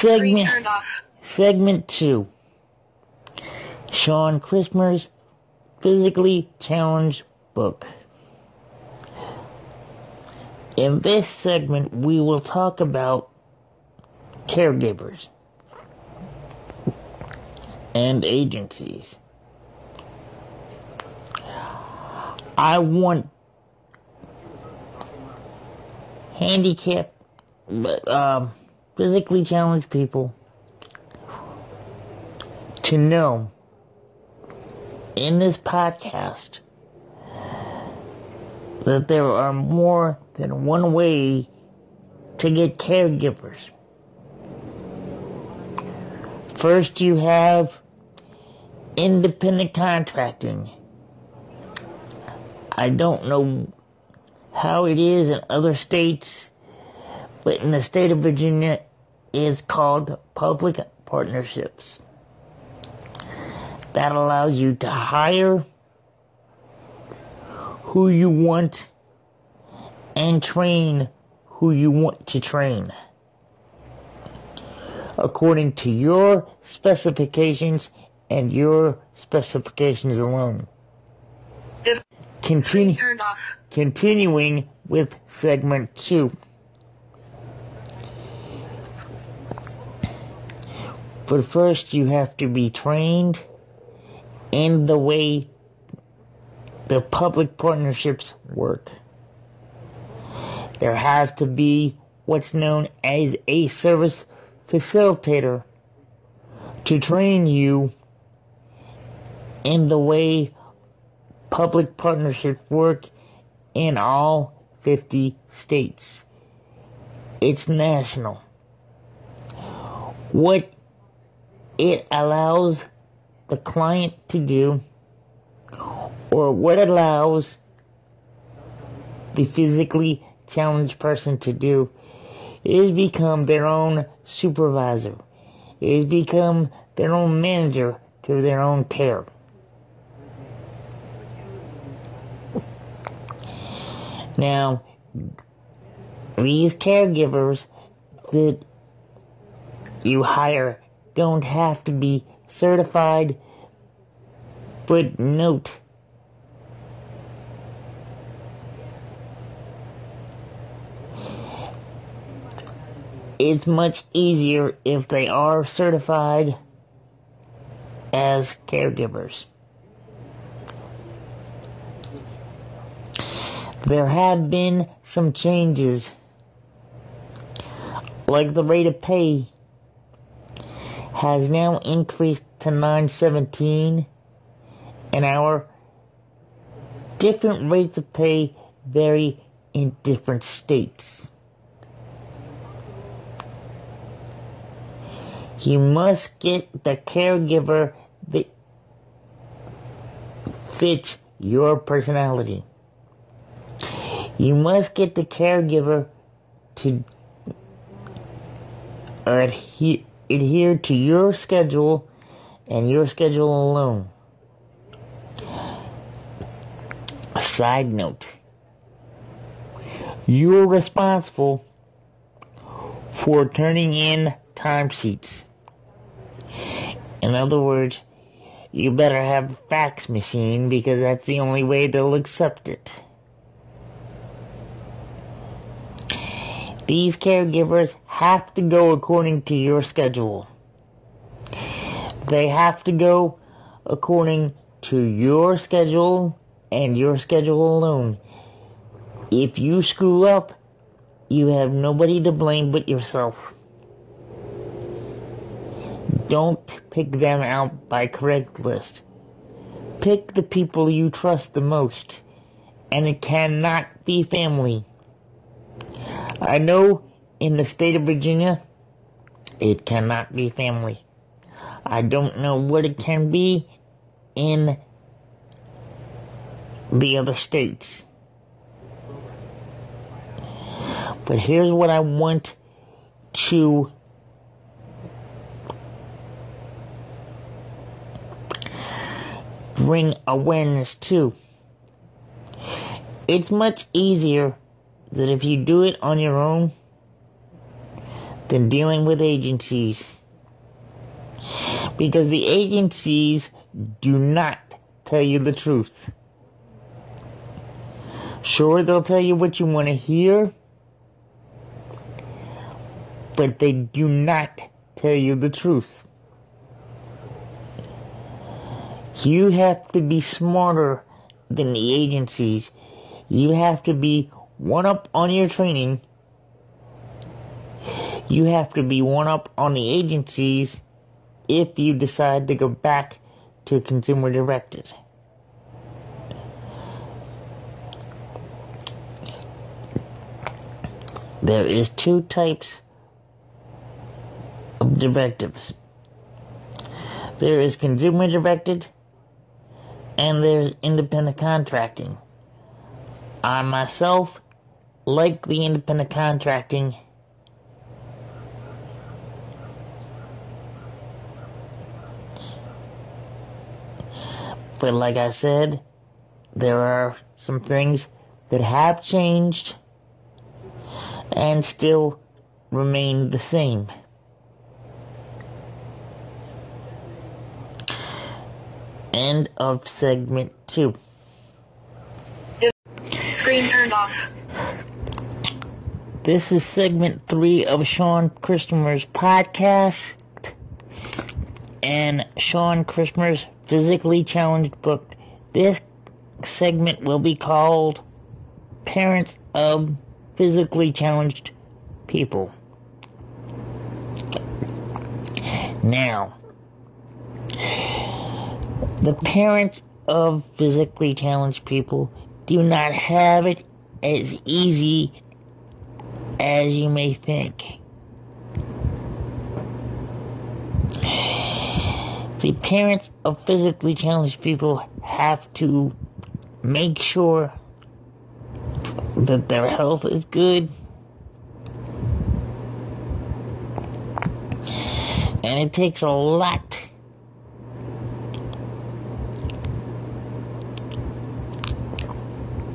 Segment segment two. Sean Christmas physically challenged book. In this segment, we will talk about caregivers and agencies. I want handicapped, but um, physically challenged people to know in this podcast that there are more than one way to get caregivers. First, you have independent contracting. I don't know how it is in other states, but in the state of Virginia, it's called public partnerships. That allows you to hire who you want and train who you want to train according to your specifications and your specifications alone. Continue, continuing with segment two. But first, you have to be trained in the way the public partnerships work. There has to be what's known as a service facilitator to train you in the way public partnerships work in all 50 states. It's national. What it allows the client to do, or what allows the physically challenged person to do, is become their own supervisor, is become their own manager to their own care. Now, these caregivers that you hire don't have to be certified, but note it's much easier if they are certified as caregivers. There have been some changes, like the rate of pay has now increased to 917 an hour. Different rates of pay vary in different states. You must get the caregiver that fits your personality. You must get the caregiver to adhere, adhere to your schedule and your schedule alone. A side note you're responsible for turning in timesheets. In other words, you better have a fax machine because that's the only way they'll accept it. These caregivers have to go according to your schedule. They have to go according to your schedule and your schedule alone. If you screw up, you have nobody to blame but yourself. Don't pick them out by Craigslist. Pick the people you trust the most, and it cannot be family. I know in the state of Virginia, it cannot be family. I don't know what it can be in the other states. But here's what I want to bring awareness to. It's much easier that if you do it on your own than dealing with agencies. Because the agencies do not tell you the truth. Sure, they'll tell you what you want to hear, but they do not tell you the truth. You have to be smarter than the agencies. You have to be one up on your training. You have to be one up on the agencies if you decide to go back to consumer directed. There is two types of directives. There is consumer directed and there's independent contracting. I myself like the independent contracting. But like I said, there are some things that have changed and still remain the same. End of segment two. Screen turned off. This is segment three of Sean Christopher's podcast and Sean Christopher's physically challenged book. This segment will be called Parents of Physically Challenged People. Now, the parents of physically challenged people do not have it as easy as you may think. The parents of physically challenged people have to make sure that their health is good and it takes a lot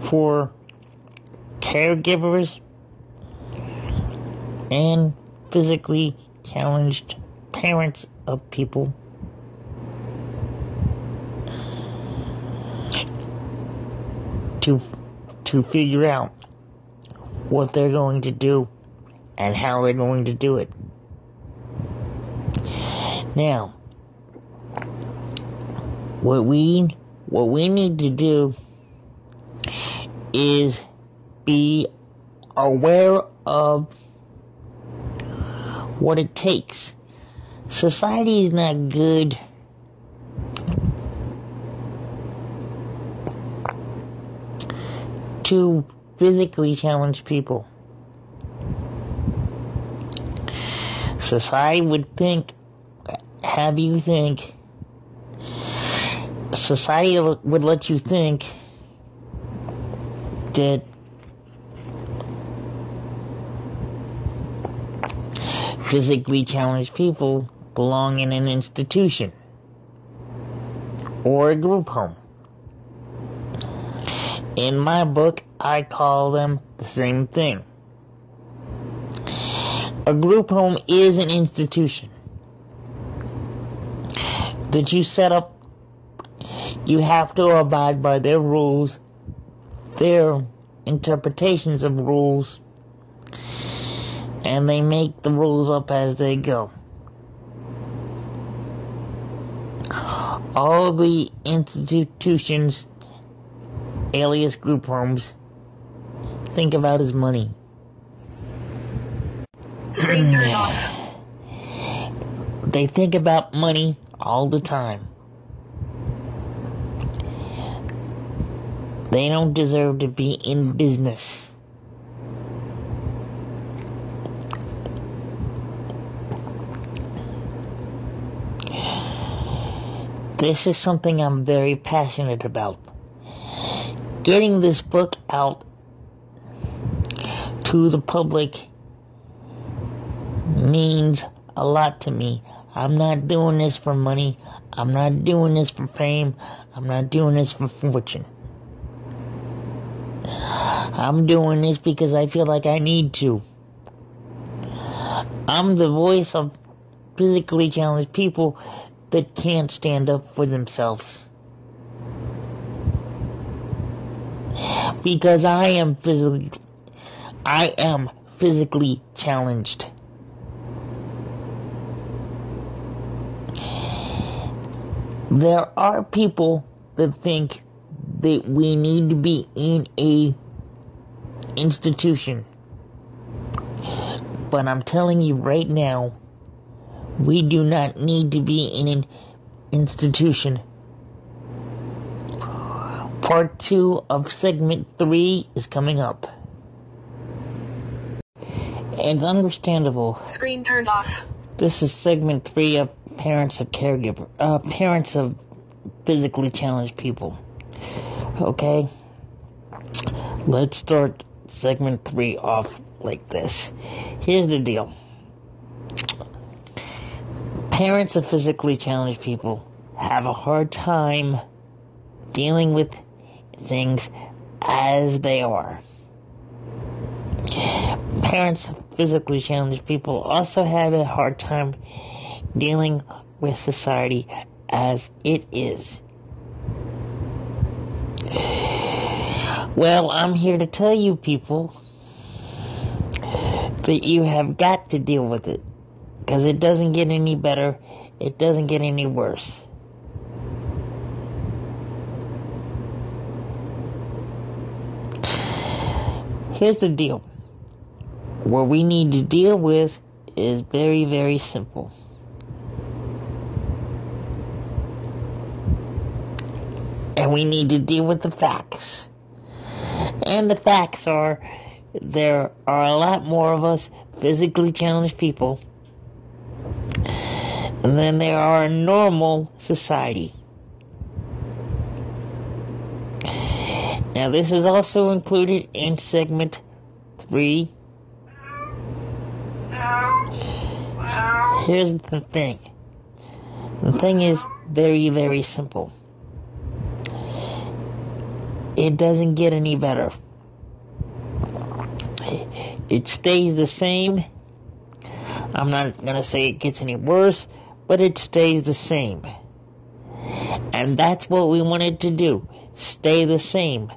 for caregivers and physically challenged parents of people to to figure out what they're going to do and how they're going to do it. Now, what we what we need to do is be aware of what it takes. Society is not good. To physically challenge people. Society would think, have you think, society would let you think that physically challenged people belong in an institution or a group home. In my book, I call them the same thing. A group home is an institution that you set up. You have to abide by their rules their interpretations of rules and they make the rules up as they go. All the institutions, alias group homes, think about is money. Screen turned off. They think about money all the time. They don't deserve to be in business. This is something I'm very passionate about. Getting this book out to the public means a lot to me. I'm not doing this for money. I'm not doing this for fame. I'm not doing this for fortune. I'm doing this because I feel like I need to. I'm the voice of physically challenged people that can't stand up for themselves. Because I am physically I am physically challenged. There are people that think that we need to be in a institution. But I'm telling you right now, we do not need to be in an institution. Part two of segment three is coming up. And understandable. Screen turned off. This is segment three of parents of caregiver, uh, parents of physically challenged people. Okay, let's start segment three off like this. Here's the deal. Parents of physically challenged people have a hard time dealing with things as they are. Parents of physically challenged people also have a hard time dealing with society as it is. Well, I'm here to tell you people that you have got to deal with it because it doesn't get any better, it doesn't get any worse. Here's the deal. What we need to deal with is very, very simple. And we need to deal with the facts. And the facts are there are a lot more of us physically challenged people than there are in normal society. Now, this is also included in segment three. Here's the thing the thing is very, very simple. It doesn't get any better. It stays the same. I'm not going to say it gets any worse, but it stays the same. And that's what we wanted to do stay the same.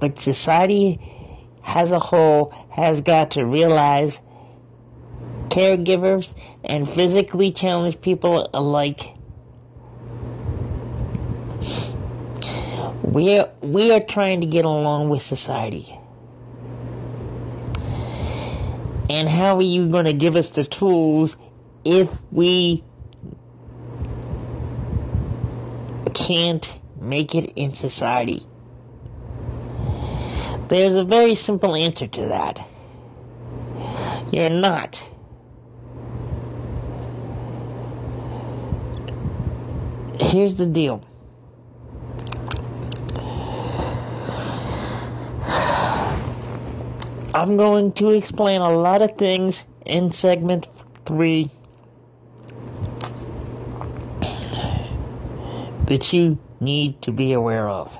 But society as a whole has got to realize caregivers and physically challenged people alike we are, we are trying to get along with society. And how are you going to give us the tools if we can't make it in society? There's a very simple answer to that. You're not. Here's the deal. I'm going to explain a lot of things in segment three that you need to be aware of.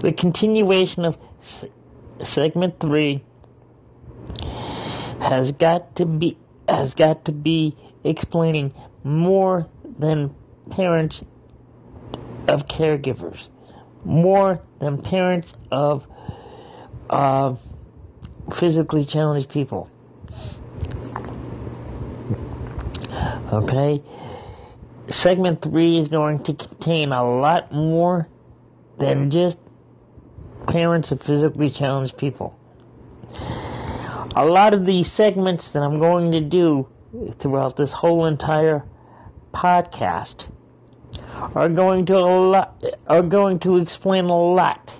The continuation of segment three has got to be has got to be explaining more than parents of caregivers, more than parents of uh, physically challenged people. Okay? Segment 3 is going to contain a lot more than mm. just parents of physically challenged people. A lot of these segments that I'm going to do throughout this whole entire podcast are going to a lot, are going to explain a lot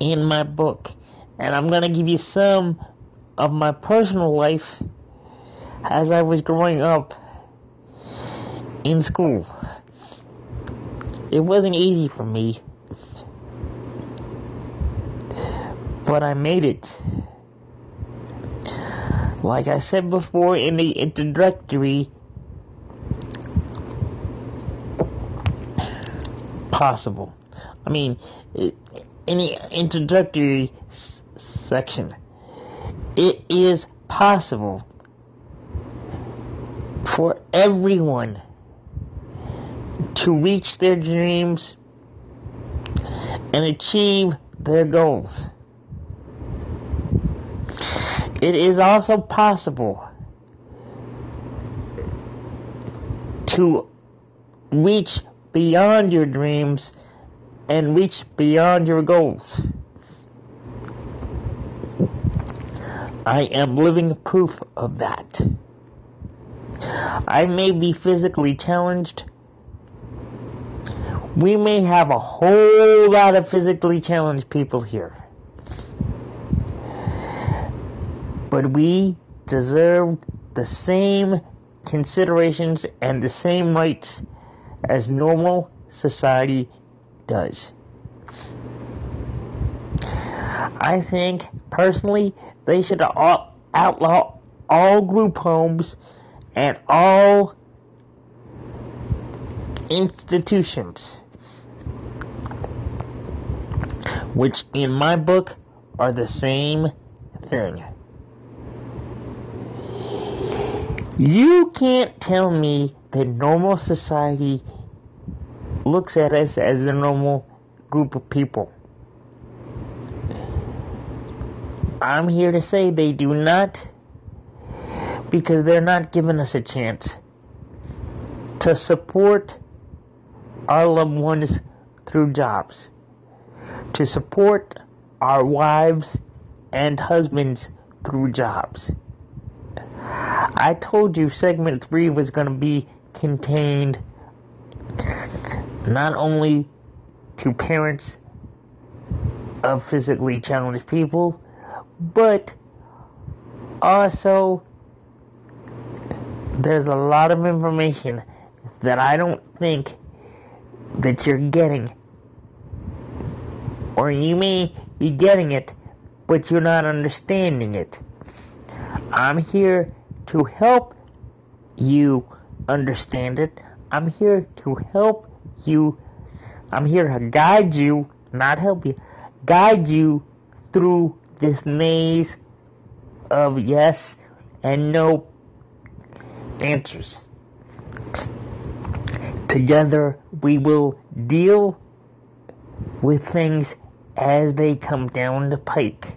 in my book. And I'm going to give you some of my personal life as I was growing up in school. It wasn't easy for me, but I made it. Like I said before in the introductory, possible. I mean, in the introductory section. It is possible for everyone to reach their dreams and achieve their goals. It is also possible to reach beyond your dreams and reach beyond your goals. I am living proof of that. I may be physically challenged. We may have a whole lot of physically challenged people here. But we deserve the same considerations and the same rights as normal society does. I think, personally, they should outlaw all group homes and all institutions, which in my book are the same thing. You can't tell me that normal society looks at us as a normal group of people. I'm here to say they do not because they're not giving us a chance to support our loved ones through jobs, to support our wives and husbands through jobs. I told you segment 3 was going to be contained not only to parents of physically challenged people, but also there's a lot of information that I don't think that you're getting. Or you may be getting it, but you're not understanding it. I'm here to help you understand it. I'm here to help you. I'm here to guide you, not help you, guide you through this maze of yes and no answers. Together, we will deal with things as they come down the pike.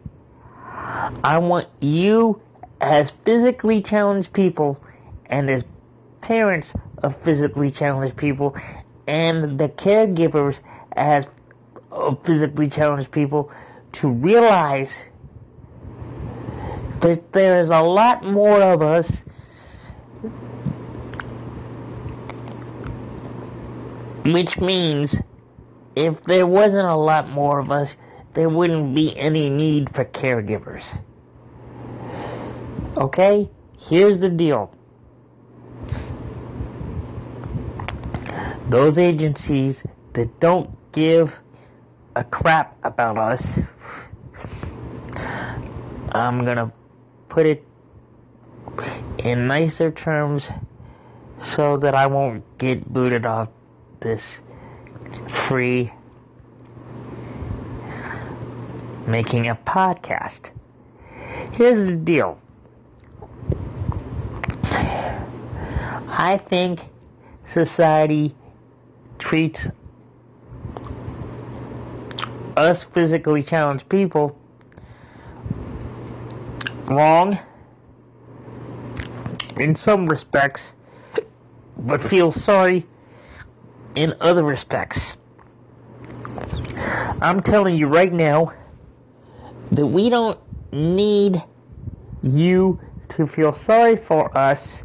I want you, as physically challenged people, and as parents of physically challenged people, and the caregivers as physically challenged people, to realize that there's a lot more of us Which means if there wasn't a lot more of us, there wouldn't be any need for caregivers. Okay? Here's the deal. Those agencies that don't give a crap about us, I'm gonna put it in nicer terms so that I won't get booted off this free making a podcast. Here's the deal. I think society treats us physically challenged people wrong in some respects, but feels sorry in other respects. I'm telling you right now that we don't need you to feel sorry for us,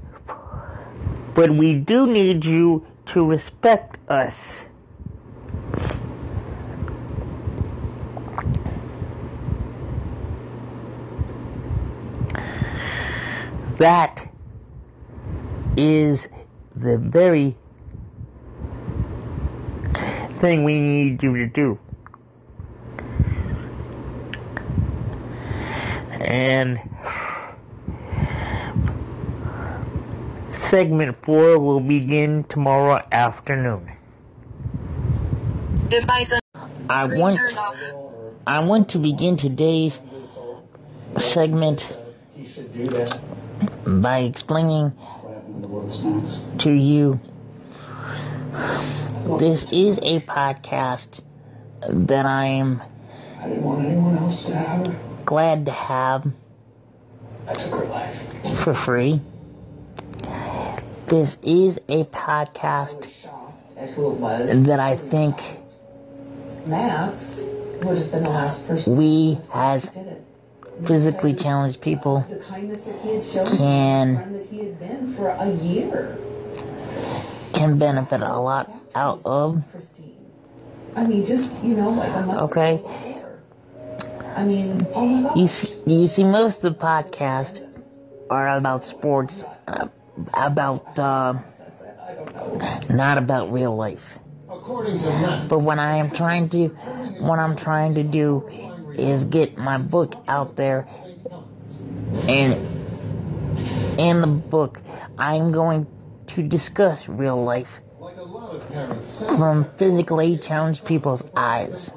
but we do need you to respect us. That is the very thing we need you to do. And segment four will begin tomorrow afternoon. Device I want I want to begin today's segment by explaining to you. This is a podcast that I am I didn't want anyone else to glad to have I took her life. for free. This is a podcast at who it was. that I think Max would have been the last person we as who did it. physically challenged people The kindness that he had shown, Can- the friend that he had been for a year. Can benefit a lot out of. I mean, just you know, like Okay. I mean, oh. You see, you see, most of the podcast are about sports, uh, about uh, don't about real life. According to Matt, But when I am trying to, what I'm trying to do, is get my book out there, and in the book, I'm going to discuss real life from physically challenged people's eyes.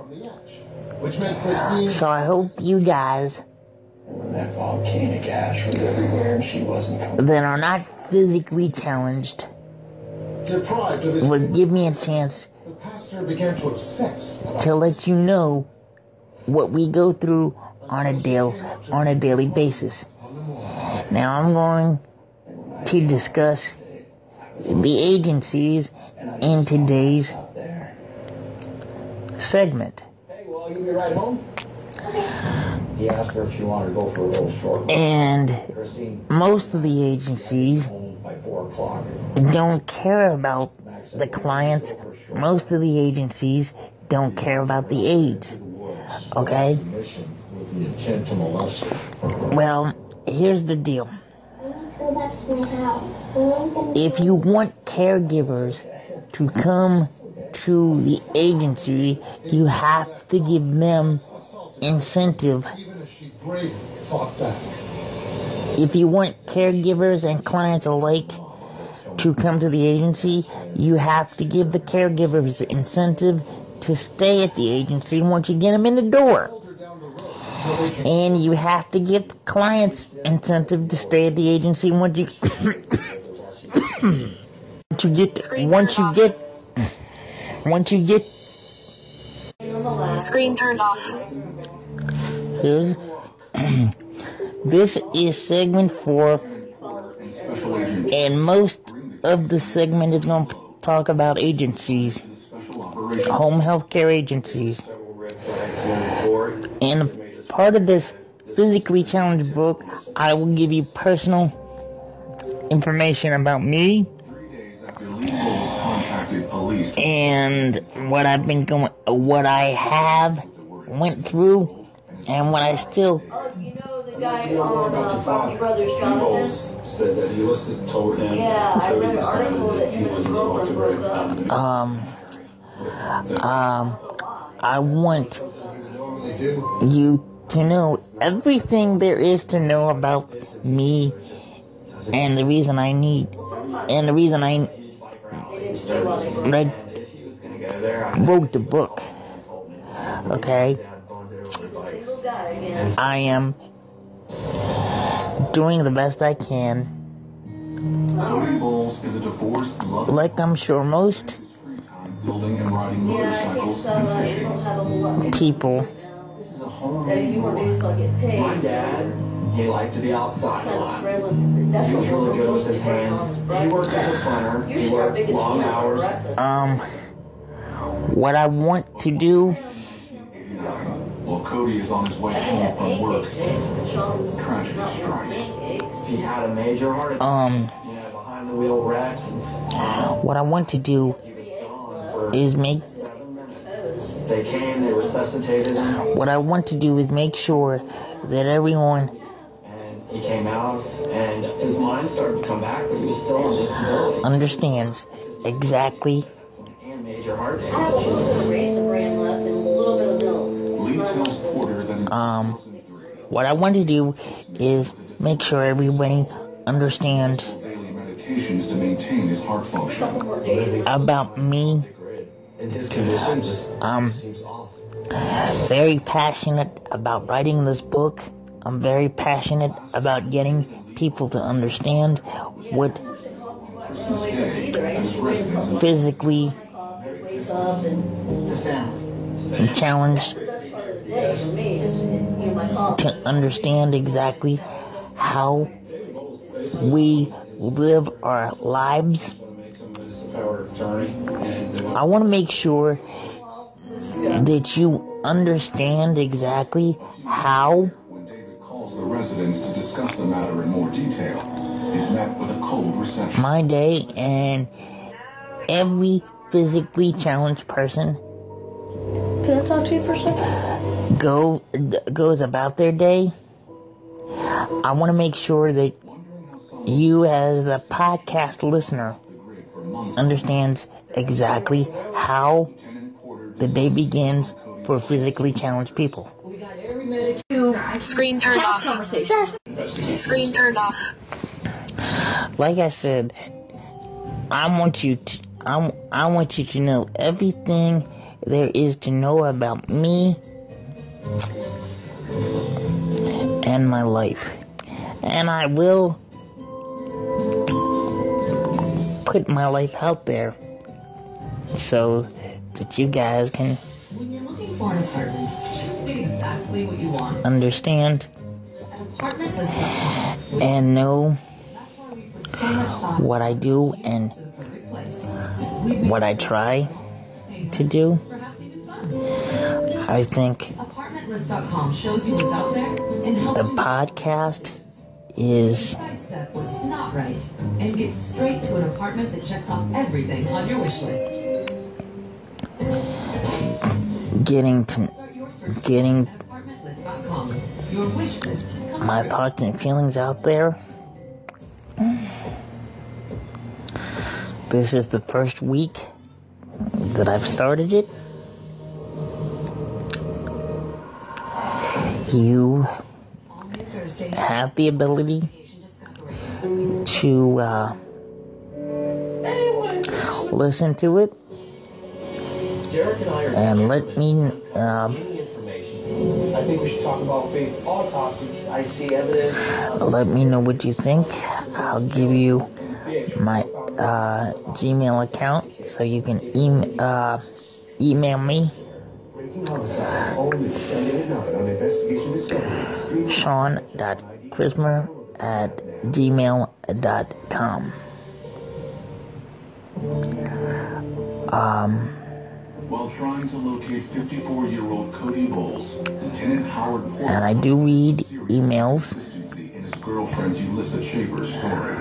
So I hope you guys that are not physically challenged would give me a chance to let you know what we go through on a daily on a daily basis. Now I'm going to discuss the agencies in today's segment. Hey, well, you be right home? He asked her if she wanted to go for a little short. And Christine, most of the agencies home by four o'clock. don't care about the clients. Most of the agencies don't care about the aides. Okay? Mission with the intent to molest her. Well, here's the deal. If you want caregivers to come to the agency, you have to give them incentive. If you want caregivers and clients alike to come to the agency, you have to give the caregivers incentive to stay at the agency once you get them in the door. And you have to get the clients incentive to stay at the agency once you once you get once you get once you get Screen turned off. here's this is segment four. And most of the segment is going to talk about agencies. Home health care agencies. And part of this physically challenged book i will give you personal information about me After Lee Bowles contacted police and what I've been going, what I have went through, and what I still Oh, you know the guy on uh, Farley Brothers, Jonathan? said that Ulysses told him Yeah, I read he an article that he him and his wasn't supposed to girlfriend broke um um I want you to know everything there is to know about me and the reason I need and the reason I They didn't stay while they were read wrote the book. Okay, He's a single guy again. I am doing the best I can, Cody Bowles is a divorced lover like I'm sure most building and riding Yeah, I think motorcycles so. and Uh, you fishing. don't have a whole lot. people. That if you want to do is like get paid. My dad, he liked to be outside a Kind of lot. scrambling. That's He what was really good with his supposed to bring on hands. He worked as a planner. He Usually our worked long meals hours. Um, what I want to do Well, Cody is on his way I can have home from work, pancake days, but Sean's Tragedy not strikes. He had a major heart attack. um You behind the wheel wreck. what I want to do He was gone for is make seven minutes. They came, they resuscitated him, what I want to do is make sure that everyone and he came out, and his mind started to come back, but he was still on disability. understands exactly And major heart I have a little bit of raisin bran left and a little bit of milk. Lee tells Porter that Um, what I want to do is make sure everybody understands daily medications to maintain his heart function. couple more days. about me. And his condition just Um, seems off. very passionate about writing this book. I'm very passionate about getting people to understand what don't wake up either. I usually wait a couple physically coffee, wake up and challenged that's part of the day for me is you know my coffee. to understand exactly how we live our lives. I want to make sure that you understand exactly how When David calls the residents to discuss the matter in more detail, he's met with a cold reception. my day and every physically challenged person Can I talk to you for a second? go goes about their day. I want to make sure that you, as the podcast listener, understands exactly how the day begins for physically challenged people. Screen turned off. Screen turned off. Like I said, I want you to I, I want you to know everything there is to know about me and my life. And I will put my life out there so that you guys can When you're looking for an apartment, get exactly what you want. understand and know that's why we put so much thought what I do and into the perfect place. We've made what I try to do. perhaps even fun. I think Apartmentlist.com shows you what's out there and helps the podcast is sidestep what's not right and get straight to an apartment that checks off everything on your wish list. getting to Start your search getting Your wish list. my thoughts and feelings out there. This is the first week that I've started it. You have the ability to uh, listen to it and I are and let me um, any information. I think we should talk about Faith's autopsy. I see evidence. let me know what you think. I'll give you my uh, Gmail account so you can em- uh, email me Breaking homicide. Only Sunday night on Investigation Discovery. Stream sean.chrismer at gmail.com. Um, While trying to locate 54-year-old Cody Bowles, Lieutenant Howard Porter and I do read emails. in his girlfriend Ulissa Chapers' story.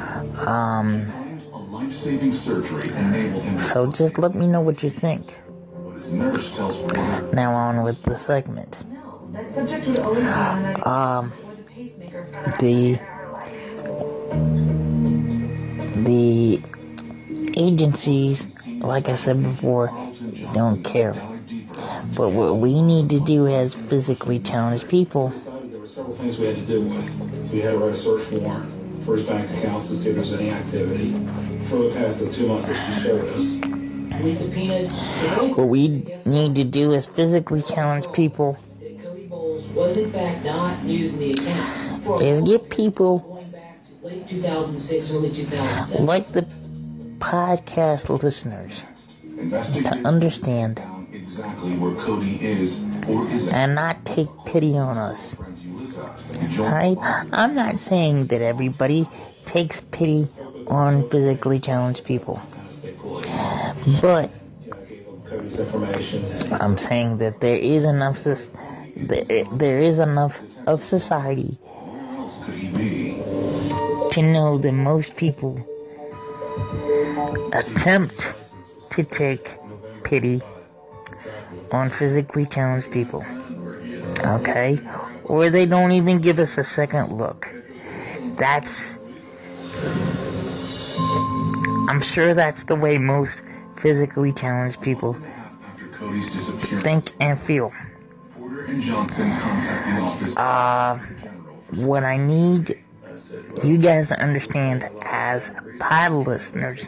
Um, a life-saving surgery enabled him to so just let me know what you think. nurse tells Now on with the segment. That subject would always be on Um, the pacemaker for the the agencies, like I said before, don't care. But what we need to do as physically challenged people There were several things we had to deal with. We had to write a search warrant for his bank accounts to see if there's any activity. Further past the two months that she showed us. We subpoenaed the bank What we need to do as physically challenged people that Cody was in fact not using the account is get people going back to late 2006, early 2007. like the podcast listeners to understand exactly where Cody is or isn't. and not take pity on us. Friend Right? I'm not saying that everybody takes pity on physically challenged people, but I gave them Cody's information and I'm saying that there is enough there, there is enough of society could he be? To know that most people attempt to take pity on physically challenged people. Okay? Or they don't even give us a second look. That's. I'm sure that's the way most physically challenged people After Cody's disappearance, think and feel. Porter and Johnson contact office Uh, what I need you guys understand as pod listeners,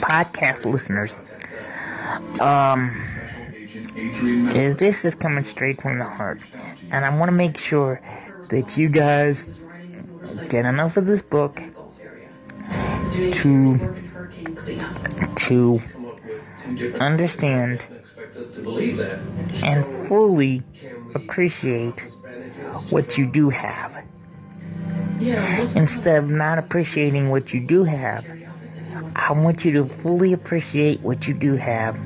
podcast listeners, um, is this is coming straight from the heart. And I want to make sure that you guys get enough of this book to to understand and fully appreciate what you do have. Instead of not appreciating what you do have, I want you to fully appreciate what you do have.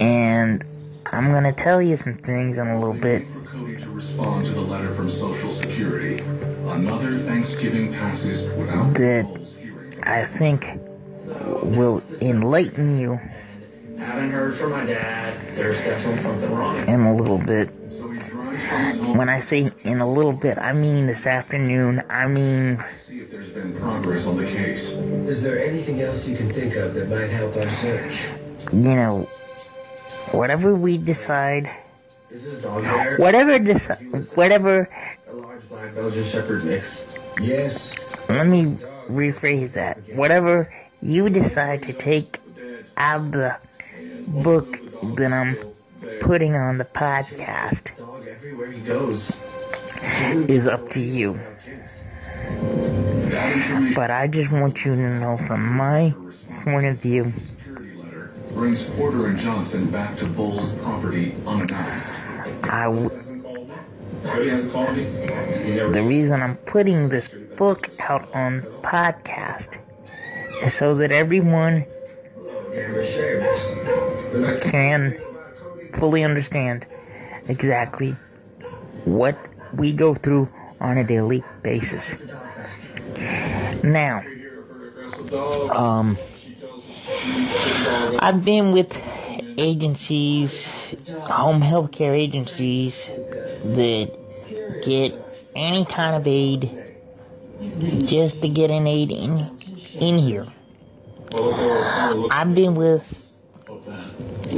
And I'm going to tell you some things in a little bit. For Cody to respond to the letter from Social Security. Another Thanksgiving passes without That I think will enlighten you Haven't heard from my dad. There's definitely something wrong. in a little bit. When I say in a little bit, I mean this afternoon. I mean to see if there's been progress on the case. Is there anything else you can think of that might help our search? you know, whatever we decide, Is this dog there? whatever deci- whatever. A large black Belgian Shepherd mix. Yes. Let me rephrase that. Whatever you decide to take out of the book that I'm putting on the podcast Everywhere he goes. is up to you. But I just want you to know from my point of view, brings Porter and Johnson back to Bowles' property unannounced. I w- Hasn't called me. Cody hasn't called me. He never. the reason I'm putting this book out on podcast is so that everyone can fully understand exactly what we go through on a daily basis. Now, um, I've been with agencies, home health care agencies that get any kind of aid just to get an aid in in here. I've been with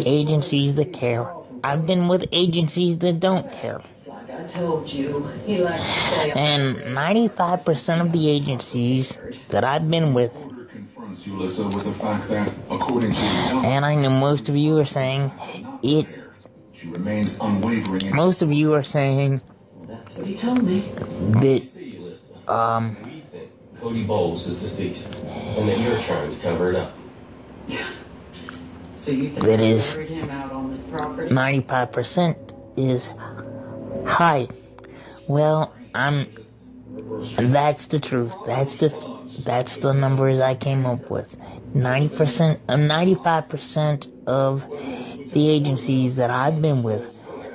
agencies that care. I've been with agencies that don't care. Like I told you, he likes to stay. And 95% of the agencies that I've been with, Porter confronts Ulissa with the fact that, according to his doctor, and I know most of you are saying it, she remains unwavering most of you are saying That's what he told me. that, um, we Cody Bowles is deceased, and that you're trying to cover it up. So you think That I is- buried him out on this property? 95% is high. Well, I'm, that's the truth. That's the, that's the numbers I came up with. 90%, uh, 95% of the agencies that I've been with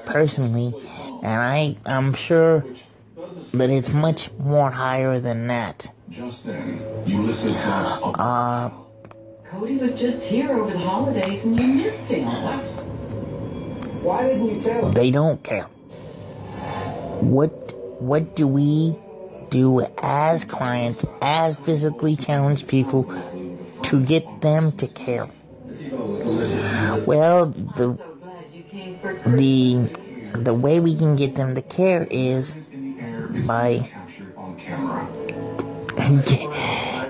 personally, and I, I'm sure but it's much more higher than that. Just then, Ulissa drops a Uh, Cody was just here over the holidays and you missed him. What? Why didn't you tell him? they don't care. What, what do we do as clients, as physically challenged people, to get them to care? Well, the So glad you came for the the way we can get them to care is in the air is by captured on camera.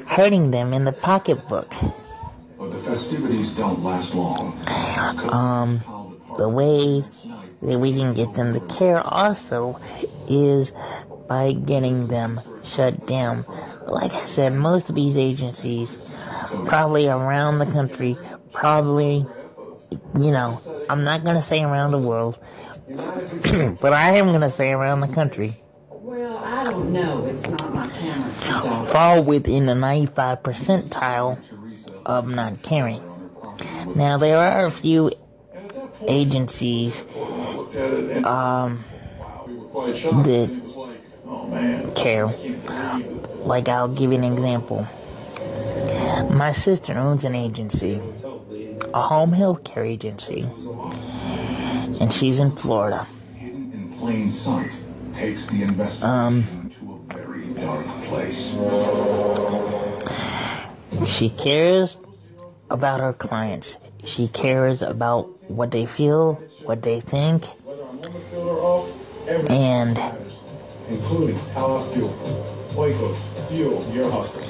hurting them in the pocketbook. But the festivities don't last long. Um, the way that we can get them to care also is by getting them shut down. Like I said, most of these agencies, probably around the country, probably, you know, I'm not gonna say around the world, but I am gonna say around the country, Well, I don't know. It's not my camera. fall within the 95 percentile of not caring. Now, there are a few agencies um, that He was like, "Oh man, care. can't believe it." Like, I'll give you an example. My sister owns an agency, a home health care agency, and she's in Florida. Um. She cares about her clients. She cares about what they feel, what they think, Whether I'm on the field or off, everything and including how I feel. Waco, fuel your hustle.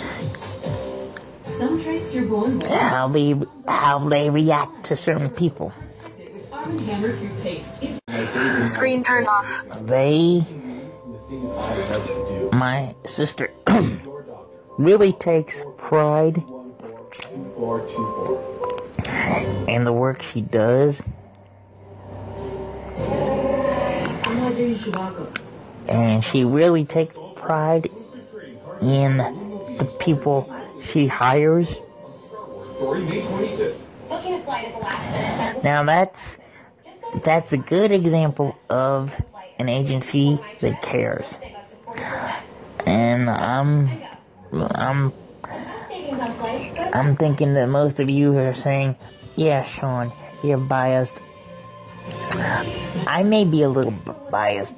Some traits you're born with. how they how they react to certain people. With Arm & Hammer toothpaste. Screen turned off. They, The things I have to do. my sister, really takes pride in the work she does. And she really takes pride in the people she hires. Now that's that's a good example of an agency that cares. And I'm I'm I'm thinking that most of you are saying, "Yeah, Sean, you're biased." I may be a little biased.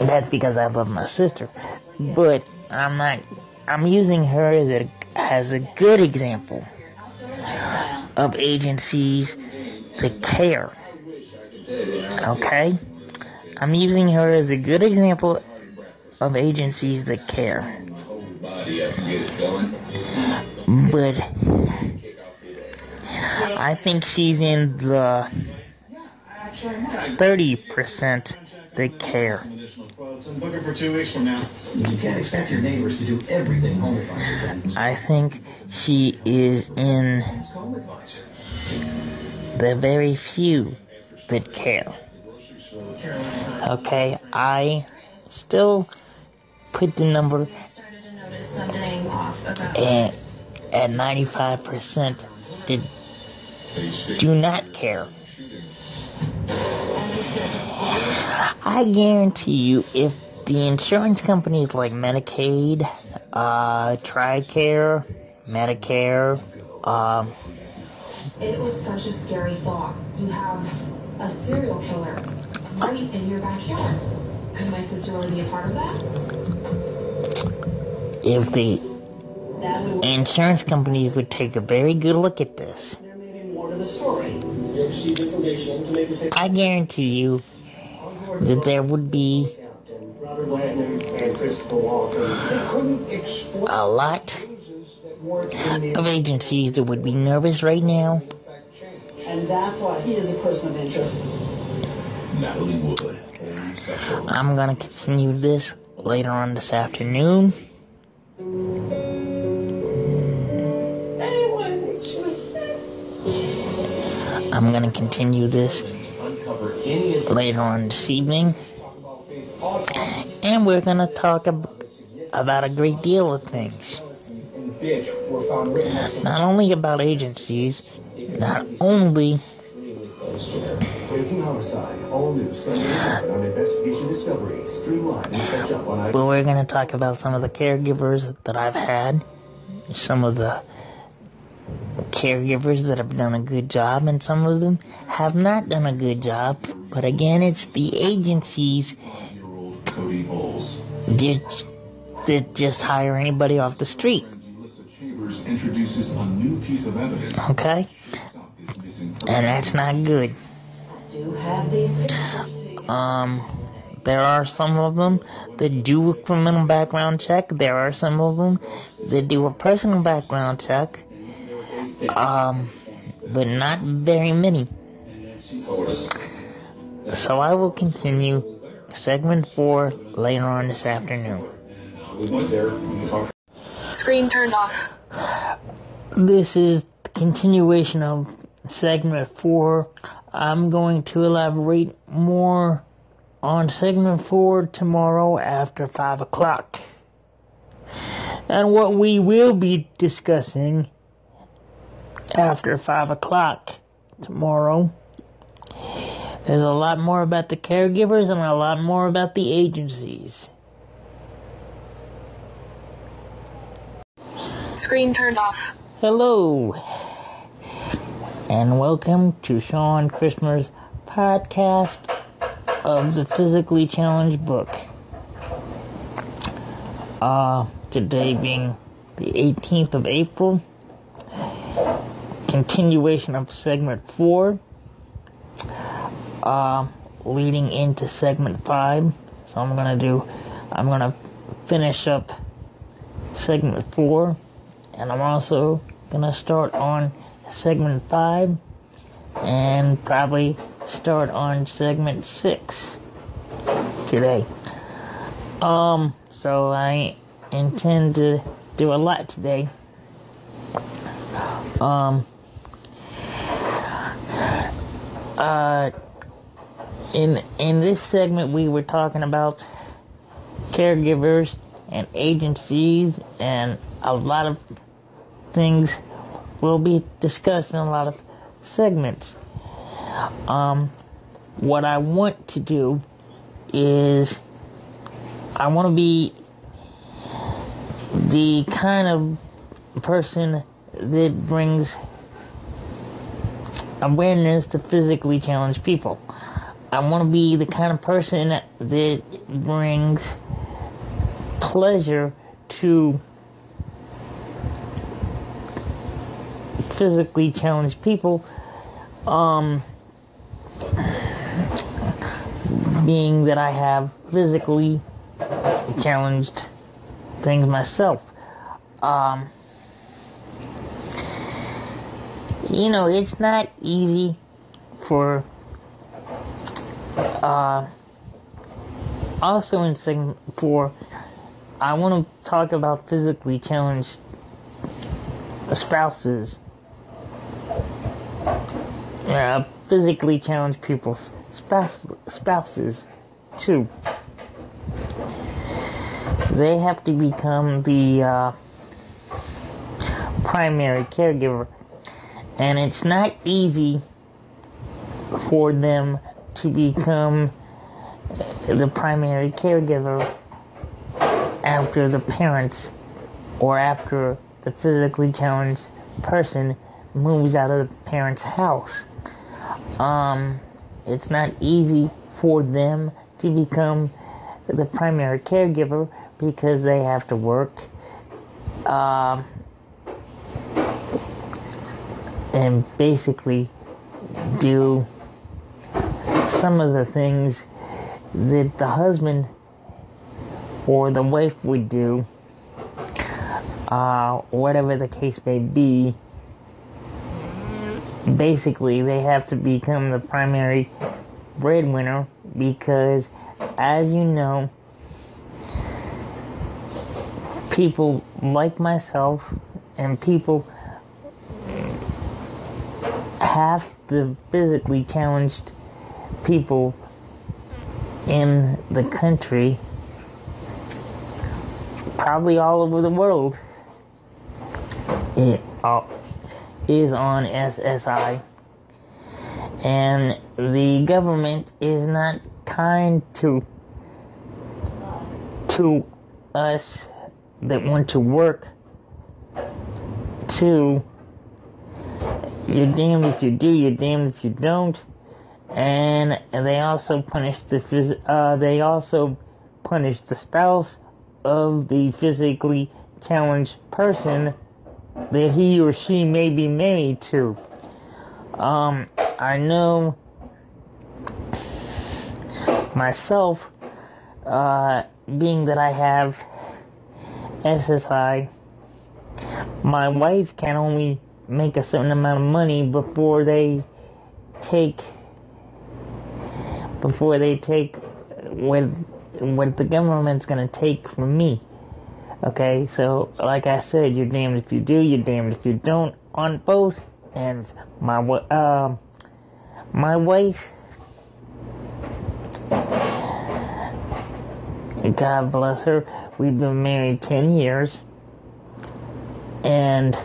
That's because I love my sister, but I'm not. I'm using her as a as a good example of agencies that care. Okay? I'm using her as a good example of agencies that care. But I think she's in the 30% that care. I'm booking for two weeks from now. You can't expect your neighbors to do everything Home Advisor. I think she is in the very few that care. Okay, I still put the number at, at 95% that do not care. I guarantee you, if the insurance companies like Medicaid, uh, TRICARE, Medicare, um, It was such a scary thought. You have a serial killer right in your backyard. Could my sister really be a part of that? if the insurance companies would take a very good look at this, More to the story. You received information to make us I guarantee you that there would be Robert Wagner and Christopher Walken. They couldn't explain a lot that weren't in the of agencies that would be nervous right now and that's why he is a person of interest. Natalie Wood. I'm gonna continue this later on this afternoon. I'm gonna continue this later on this evening. And we're gonna talk ab- about a great deal of things. Not only about agencies, not only but we're gonna talk about some of the caregivers that I've had, some of the caregivers that have done a good job, and some of them have not done a good job. But again, it's the agencies that, that just hire anybody off the street. Introduces a new piece of evidence. Okay? And that's not good. Um, there are some of them that do a criminal background check. There are some of them that do a personal background check. Um, but not very many. She told us So I will continue segment four later on this afternoon. we went there and we talked. Screen turned off. This is the continuation of segment four. I'm going to elaborate more on segment four tomorrow after five o'clock. And what we will be discussing after five o'clock tomorrow There's a lot more about the caregivers and a lot more about the agencies. Screen turned off. Hello, and welcome to Sean Christmas podcast of the Physically Challenged book. Uh, today being the 18th of April, continuation of segment 4, uh, leading into segment 5. So I'm gonna do, I'm gonna finish up segment 4 and I'm also gonna start on segment five and probably start on segment six today. Um, so I intend to do a lot today. Um, uh, in in this segment, we were talking about caregivers and agencies and a lot of things will be discussed in a lot of segments. Um, what I want to do is I want to be the kind of person that brings awareness to physically challenge people. I want to be the kind of person that brings pleasure to physically challenged people. Um, being that I have physically challenged things myself. Um, you know, it's not easy for. Uh, also in segment four, I want to talk about physically challenged spouses. Uh, physically challenged people's spouse, spouses, too. They have to become the uh, primary caregiver, and it's not easy for them to become the primary caregiver after the parents or after the physically challenged person moves out of the parent's house. Um, it's not easy for them to become the primary caregiver because they have to work. Um, and basically do some of the things that the husband or the wife would do, uh, whatever the case may be. Basically, they have to become the primary breadwinner because, as you know, people like myself and people the physically challenged people in the country, probably all over the world, it uh, is on SSI. And the government is not kind to to us that want to work to you're damned if you do, you're damned if you don't. And they also punish the phys- uh, they also punish the spouse of the physically challenged person that he or she may be married to. Um, I know myself, uh, being that I have SSI, my wife can only make a certain amount of money before they take before they take what what the government's gonna take from me. Okay, so like I said, you're damned if you do, you're damned if you don't on both. And my uh, my wife, God bless her, we've been married ten years, and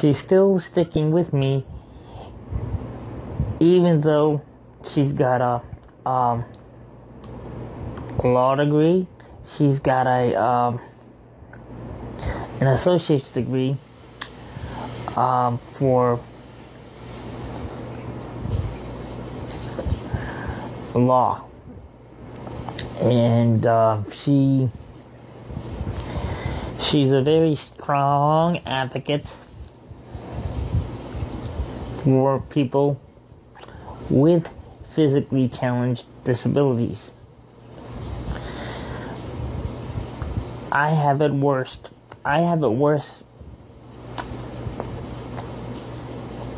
she's still sticking with me, even though she's got a um, law degree, she's got a um, an associate's degree um, for law, and uh, she she's a very strong advocate for people with physically challenged disabilities. I have it worse. I have it worse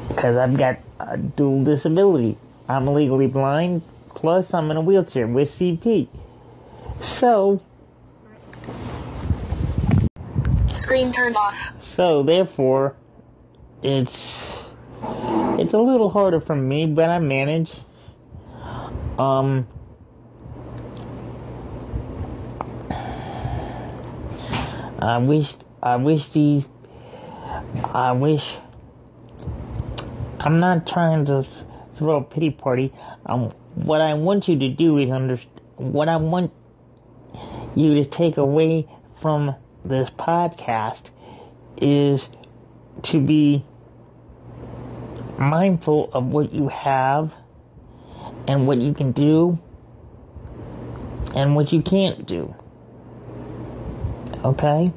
because I've got a dual disability. I'm legally blind, plus I'm in a wheelchair with CP. So, Screen turned off. So therefore, it's it's a little harder for me, but I manage. Um, I wish I wish these I wish I'm not trying to throw a pity party. Um, what I want you to do is understand. What I want you to take away from this podcast is to be mindful of what you have and what you can do and what you can't do. Okay?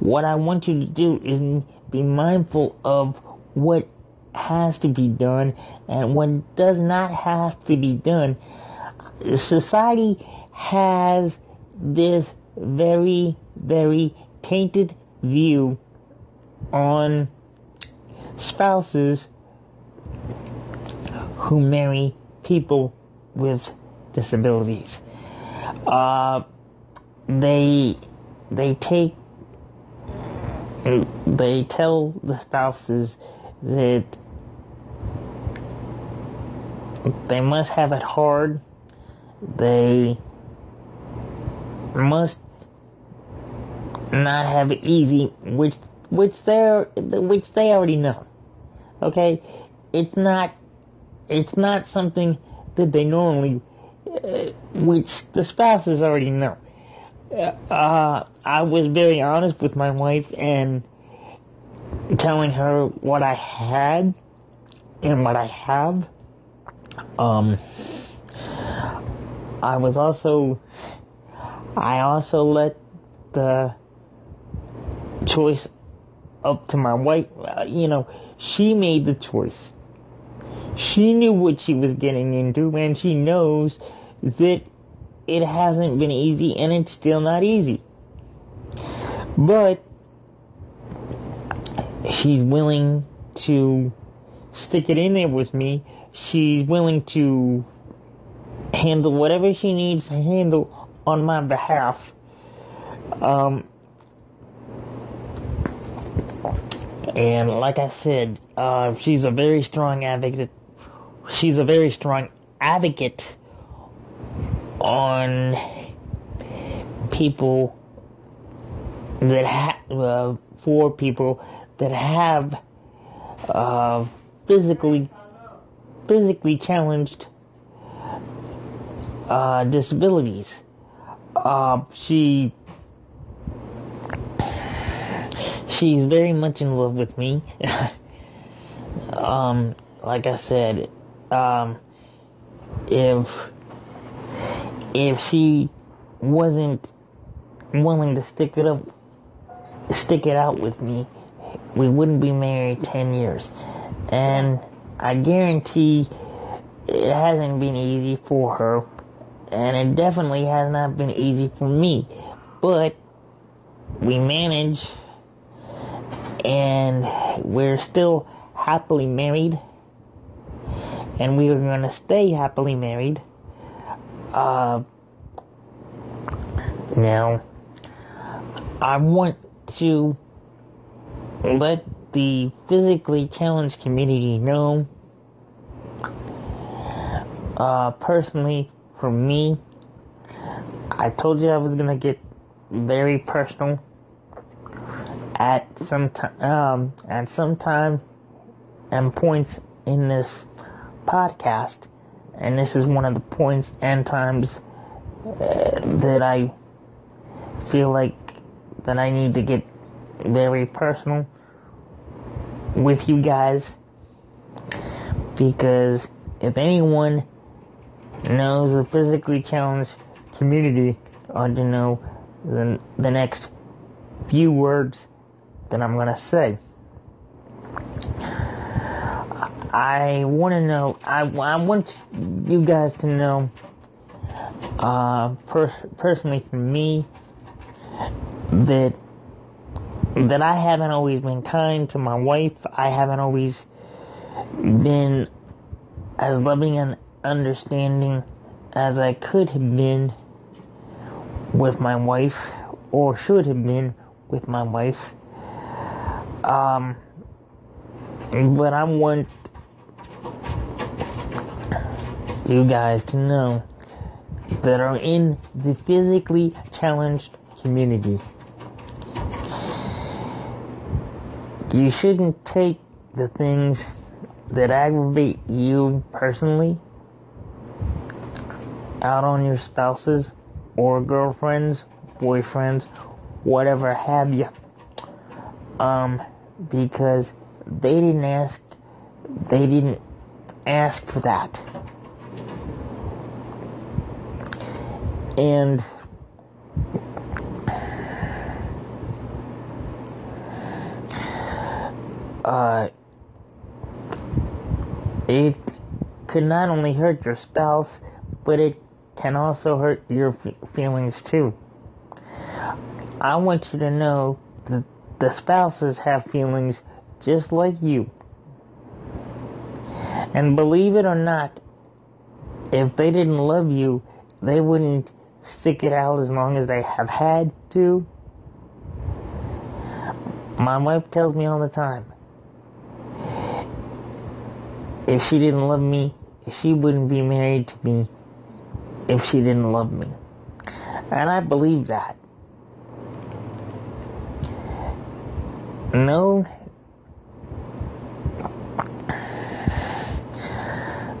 What I want you to do is be mindful of what has to be done and what does not have to be done. Society has this very, very tainted view on spouses who marry people with disabilities. Uh, they they take they tell the spouses that they must have it hard. They must not have it easy, which which they which they already know. Okay, it's not it's not something that they normally, uh, which the spouses already know. Uh, I was very honest with my wife and telling her what I had and what I have. Um, I was also, I also let the choice up to my wife. Uh, you know, she made the choice. She knew what she was getting into, and she knows that it hasn't been easy, and it's still not easy. But she's willing to stick it in there with me. She's willing to handle whatever she needs to handle on my behalf. Um, and like I said, uh, she's a very strong advocate. She's a very strong advocate on people that ha- uh, for people that have uh, physically physically challenged uh, disabilities. Uh, she she's very much in love with me. um, like I said, um, if if she wasn't willing to stick it up, stick it out with me, we wouldn't be married 10 years. And I guarantee it hasn't been easy for her, and it definitely has not been easy for me. But we manage, and we're still happily married, and we are going to stay happily married. Uh, now, I want to let the physically challenged community know. Uh, personally, for me, I told you I was gonna get very personal at some time, um, at some time and points in this podcast, and this is one of the points and times uh, that I feel like that I need to get very personal with you guys because if anyone knows the physically challenged community ought to know the, the next few words that I'm gonna say. I want to know. I, I want you guys to know. Uh, per- personally, for me, that that I haven't always been kind to my wife. I haven't always been as loving and understanding as I could have been with my wife, or should have been with my wife. Um, but I want you guys to know that are in the physically challenged community. You shouldn't take the things that aggravate you personally out on your spouses or girlfriends, boyfriends, whatever have you. Um, because they didn't ask, they didn't ask for that. And uh, it could not only hurt your spouse, but it can also hurt your f- feelings too. I want you to know that the spouses have feelings just like you. And believe it or not, if they didn't love you, they wouldn't stick it out as long as they have had to. My wife tells me all the time if she didn't love me, she wouldn't be married to me if she didn't love me. And I believe that. No.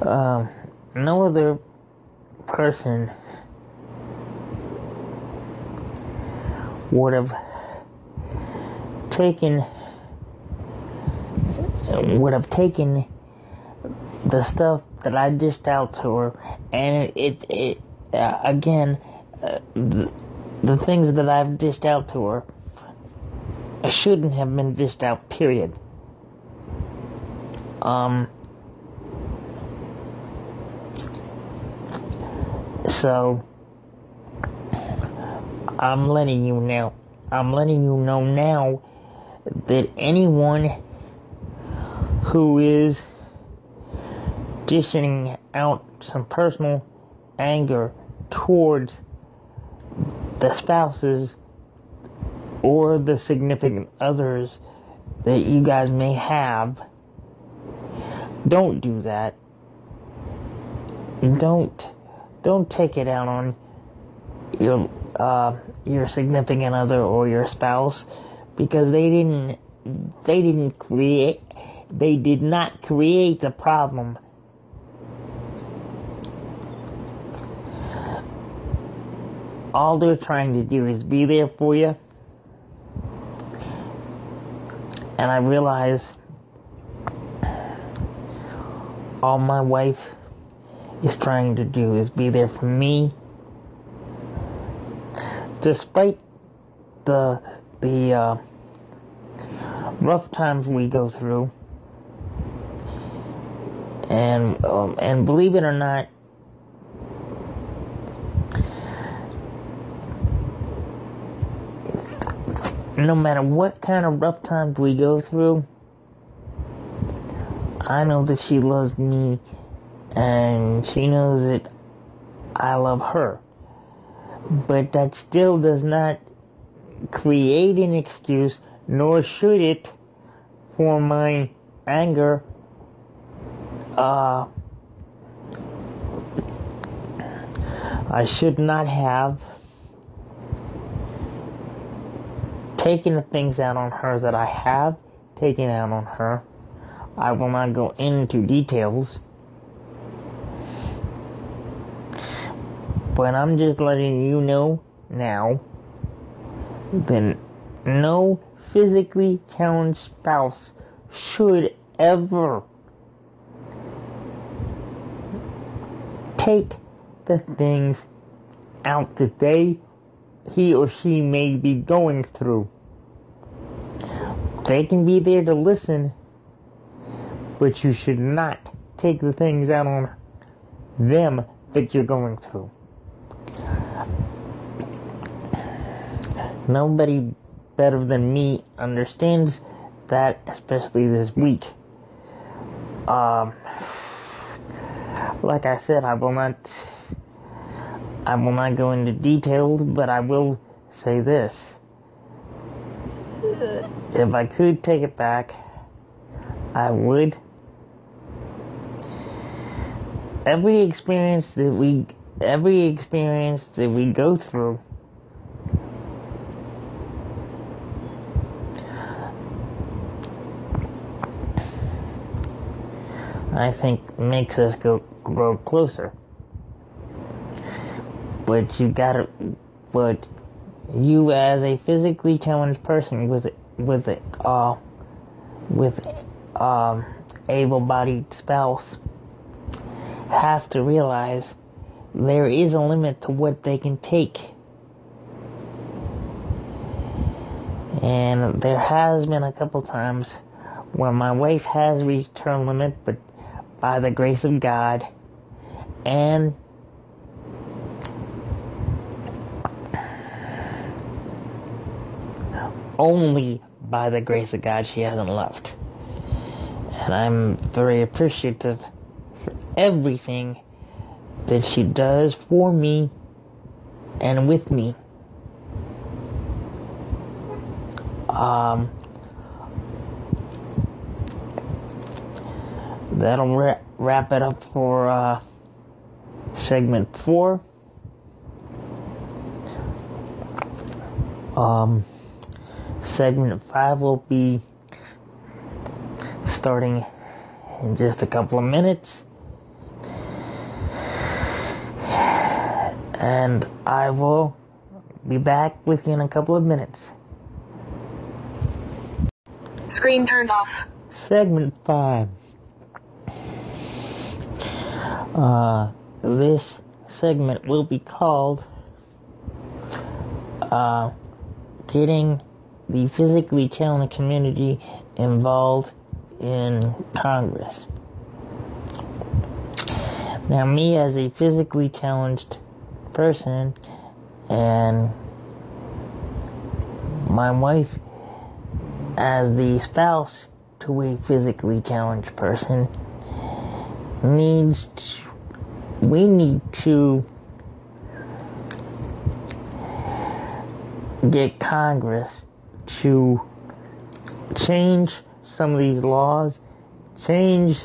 Um, no other person would have taken would have taken the stuff that I dished out to her, and it, it, uh, again, uh, the, the things that I've dished out to her shouldn't have been dished out, period. Um, so, I'm letting you know, I'm letting you know now that anyone who is dishing out some personal anger towards the spouses or the significant others that you guys may have, don't do that. Don't don't take it out on your uh, your significant other or your spouse because they didn't they didn't create they did not create the problem. All they're trying to do is be there for you. And I realize all my wife is trying to do is be there for me. Despite the the uh, rough times we go through, and um, and believe it or not, no matter what kind of rough times we go through, I know that she loves me and she knows that I love her. But that still does not create an excuse, nor should it, for my anger. Uh, I should not have taking the things out on her that I have taken out on her. I will not go into details. But I'm just letting you know now that no physically challenged spouse should ever take the things out that they he or she may be going through. They can be there to listen, but you should not take the things out on them that you're going through. Nobody better than me understands that, especially this week. Um, like I said, I will not I will not go into details, but I will say this. if I could take it back, I would. Every experience that we, every experience that we go through, I think makes us go grow closer. But you gotta, but you as a physically challenged person with with uh with um able-bodied spouse have to realize there is a limit to what they can take. And there has been a couple times where my wife has reached her limit, but by the grace of God and only by the grace of God she hasn't left. And I'm very appreciative for everything that she does for me and with me. Um, that'll ra- wrap it up for uh, segment four. Um, segment five will be starting in just a couple of minutes. And I will be back with you in a couple of minutes. Screen turned off. Segment 5. Uh, this segment will be called uh, Getting the Physically Challenged Community Involved in Congress. Now, me as a physically challenged person and my wife as the spouse to a physically challenged person needs to, we need to get Congress to change some of these laws, change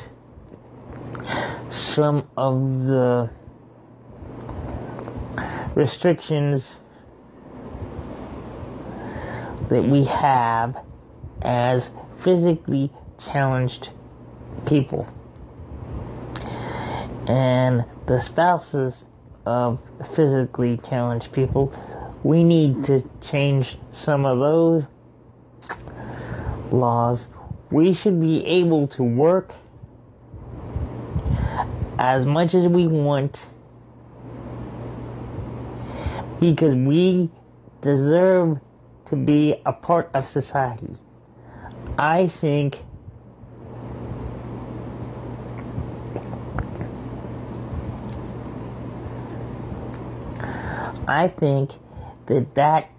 some of the restrictions that we have as physically challenged people. And the spouses of physically challenged people, we need to change some of those laws. We should be able to work as much as we want because we deserve to be a part of society. I think I think that that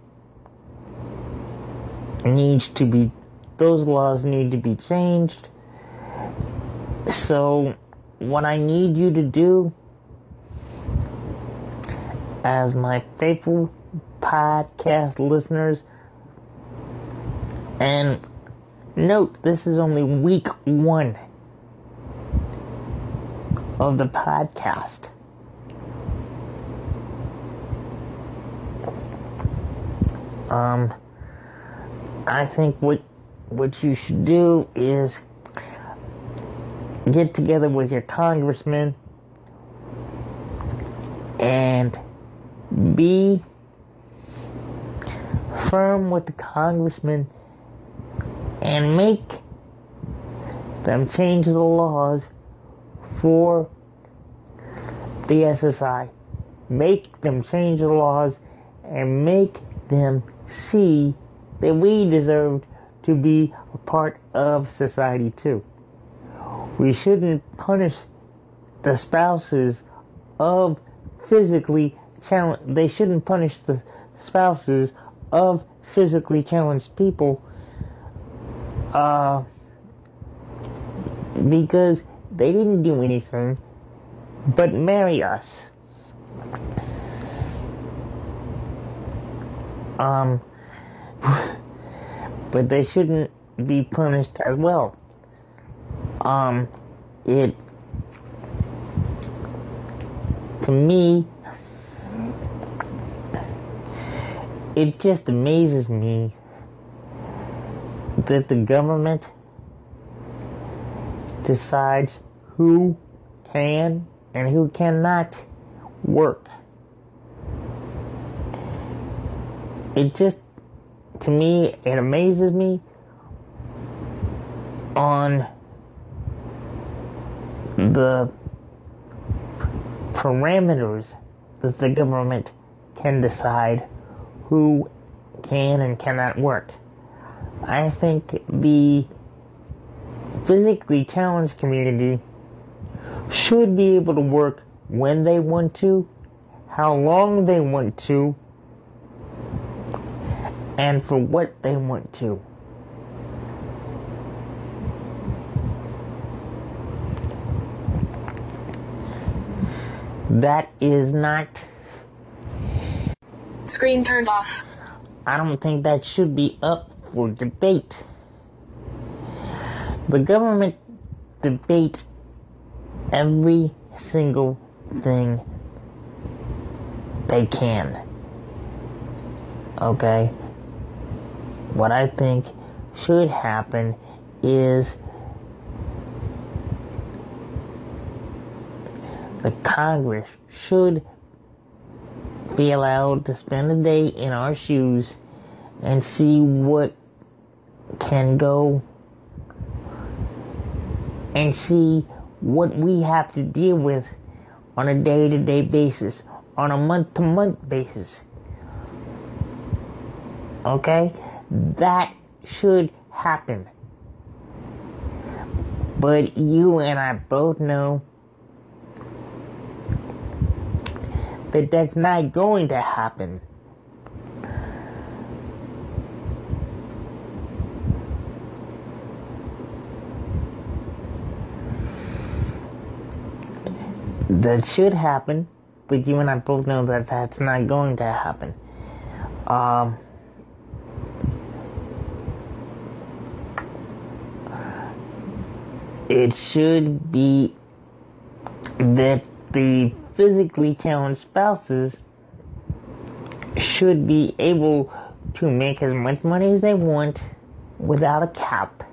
needs to be those laws need to be changed. So what I need you to do as my faithful podcast listeners and note this is only week 1 of the podcast. Um, I think what what you should do is get together with your congressman and be firm with the congressman and make them change the laws for the SSI. Make them change the laws and make them see that we deserved to be a part of society too. We shouldn't punish the spouses of physically challenged, they shouldn't punish the spouses of physically challenged people uh, because they didn't do anything but marry us. Um, but they shouldn't be punished as well. Um, it to me, it just amazes me that the government decides who can and who cannot work. It just, to me, it amazes me on the parameters that the government can decide who can and cannot work. I think the physically challenged community should be able to work when they want to, how long they want to, and for what they want to. That is not. Screen turned off. I don't think that should be up for debate. The government debates every single thing they can. Okay? What I think should happen is the Congress should be allowed to spend a day in our shoes and see what can go and see what we have to deal with on a day to day basis, on a month to month basis. Okay? That should happen. But you and I both know that that's not going to happen. That should happen, but you and I both know that that's not going to happen. Um, it should be that the physically challenged spouses should be able to make as much money as they want without a cap.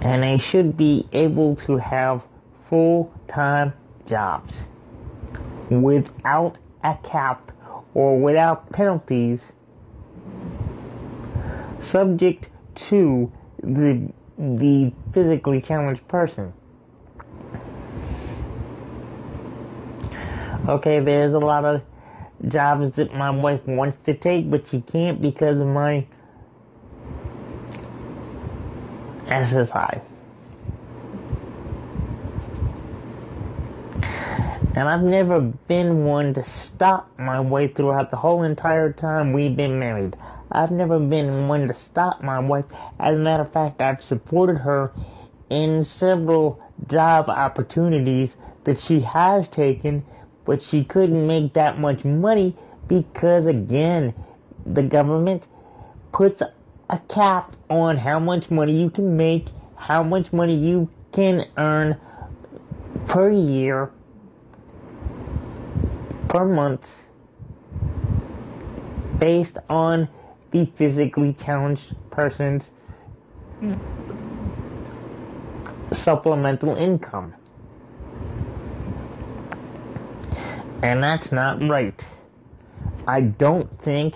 And they should be able to have full time jobs without a cap or without penalties subject to the the physically challenged person. Okay, there's a lot of jobs that my wife wants to take, but she can't because of my SSI. And I've never been one to stop my wife throughout the whole entire time we've been married. I've never been one to stop my wife. As a matter of fact, I've supported her in several job opportunities that she has taken but she couldn't make that much money because again, the government puts a cap on how much money you can make, how much money you can earn per year, per month, based on physically challenged person's supplemental income. And that's not right. I don't think,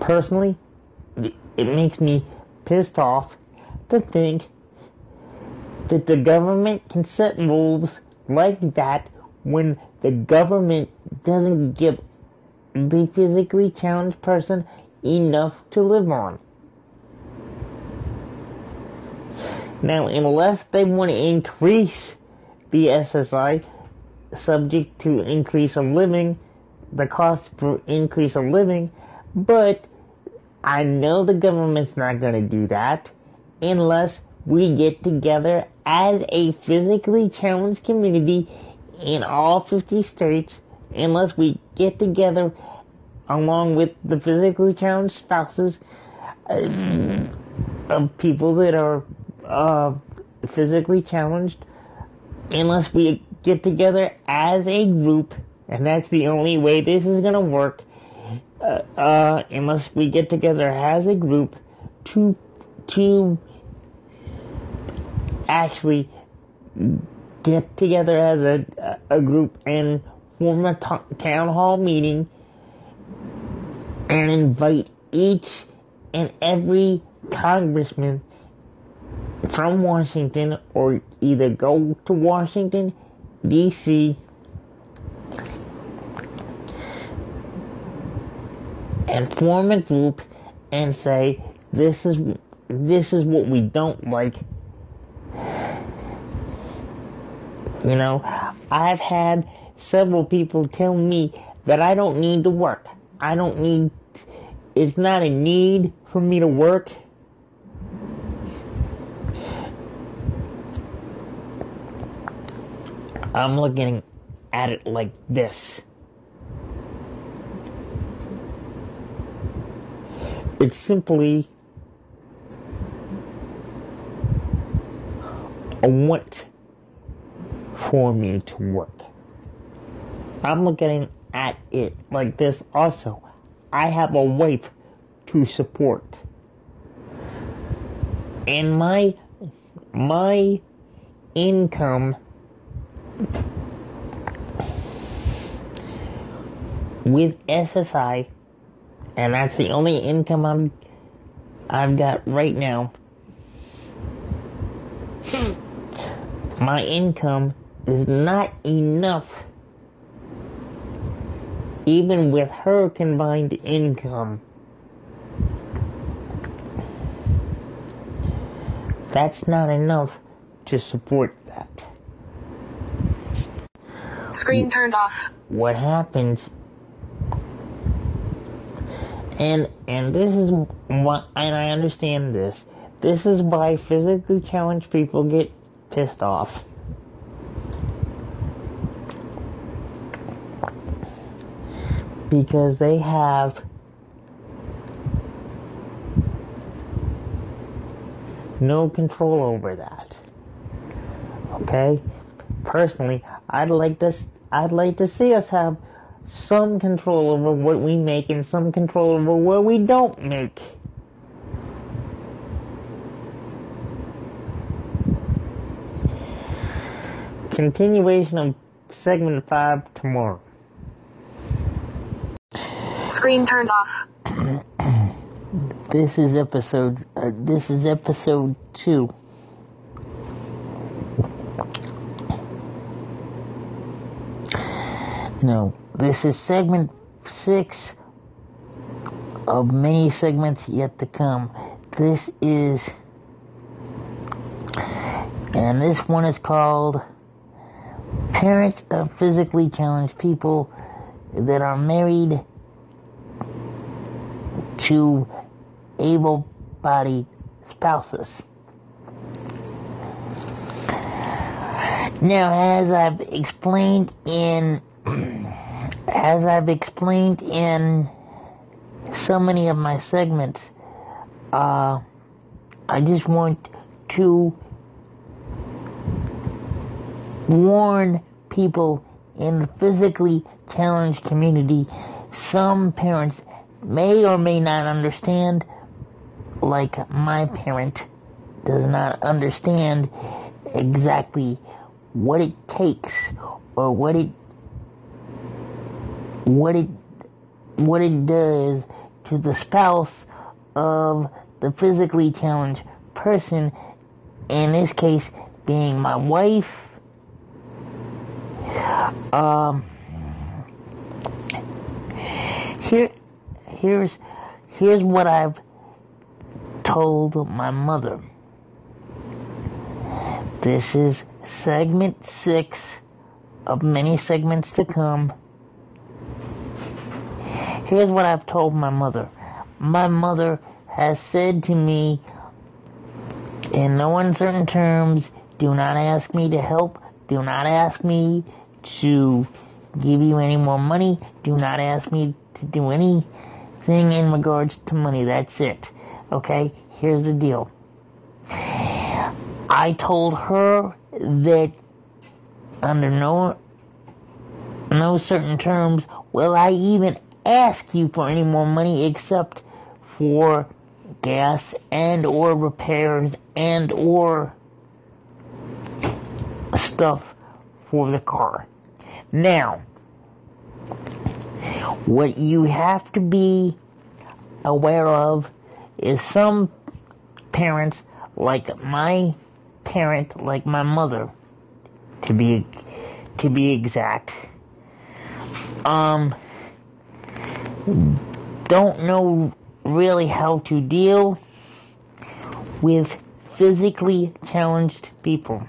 personally, it makes me pissed off to think that the government can set rules like that when the government doesn't give the physically challenged person enough to live on. Now, unless they want to increase the SSI, subject to increase of living, the cost for increase of living, but I know the government's not going to do that unless we get together as a physically challenged community in all 50 states, unless we get together along with the physically challenged spouses uh, of people that are uh, physically challenged, unless we get together as a group, and that's the only way this is gonna work. Uh, uh, unless we get together as a group to to actually get together as a a group and form a t- town hall meeting and invite each and every congressman from Washington or either go to Washington DC and form a group and say this is this is what we don't like. You know i've had several people tell me that i don't need to work i don't need it's not a need for me to work i'm looking at it like this It's simply a want for me to work. I'm looking at it like this also. I have a wife to support. And my my income with SSI and that's the only income I'm I've got right now. Hmm. My income is not enough even with her combined income. That's not enough to support that. Screen turned off. What happens and and this is what and I understand this. This is why physically challenged people get pissed off. Because they have no control over that. Okay? Personally, I'd like to I'd like to see us have some control over what we make and some control over what we don't make. Continuation of segment 5 tomorrow. Screen turned off. this is episode uh, this is episode 2. No. This is segment six of many segments yet to come. This is, and this one is called Parents of Physically Challenged People that are married to able bodied spouses. Now, as I've explained in as I've explained in so many of my segments, uh, I just want to warn people in the physically challenged community. Some parents may or may not understand, like my parent does not understand exactly what it takes or what it what it what it does to the spouse of the physically challenged person, in this case being my wife. Um, here, here's here's what I've told my mother. This is segment six of many segments to come. Here's what I've told my mother. My mother has said to me, in no uncertain terms, do not ask me to help, do not ask me to give you any more money. Do not ask me to do anything in regards to money. That's it. Okay? Here's the deal. I told her that under no no certain terms will I even ask you for any more money except for gas and or repairs and or stuff for the car. Now, what you have to be aware of is some parents, like my parent, like my mother, to be to be exact, um, don't know really how to deal with physically challenged people.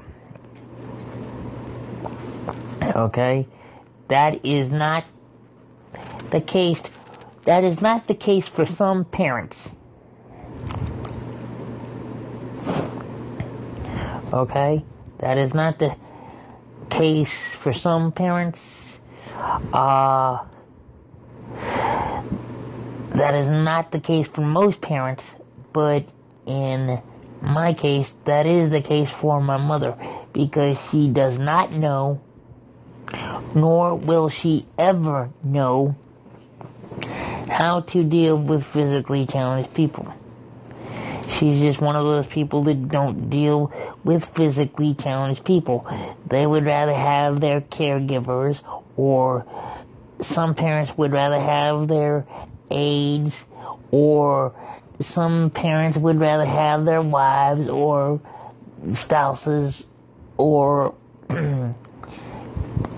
Okay? That is not the case. That is not the case for some parents. Okay? That is not the case for some parents. Uh, that is not the case for most parents, but in my case, that is the case for my mother because she does not know, nor will she ever know, how to deal with physically challenged people. She's just one of those people that don't deal with physically challenged people. They would rather have their caregivers or some parents would rather have their aides or some parents would rather have their wives or spouses or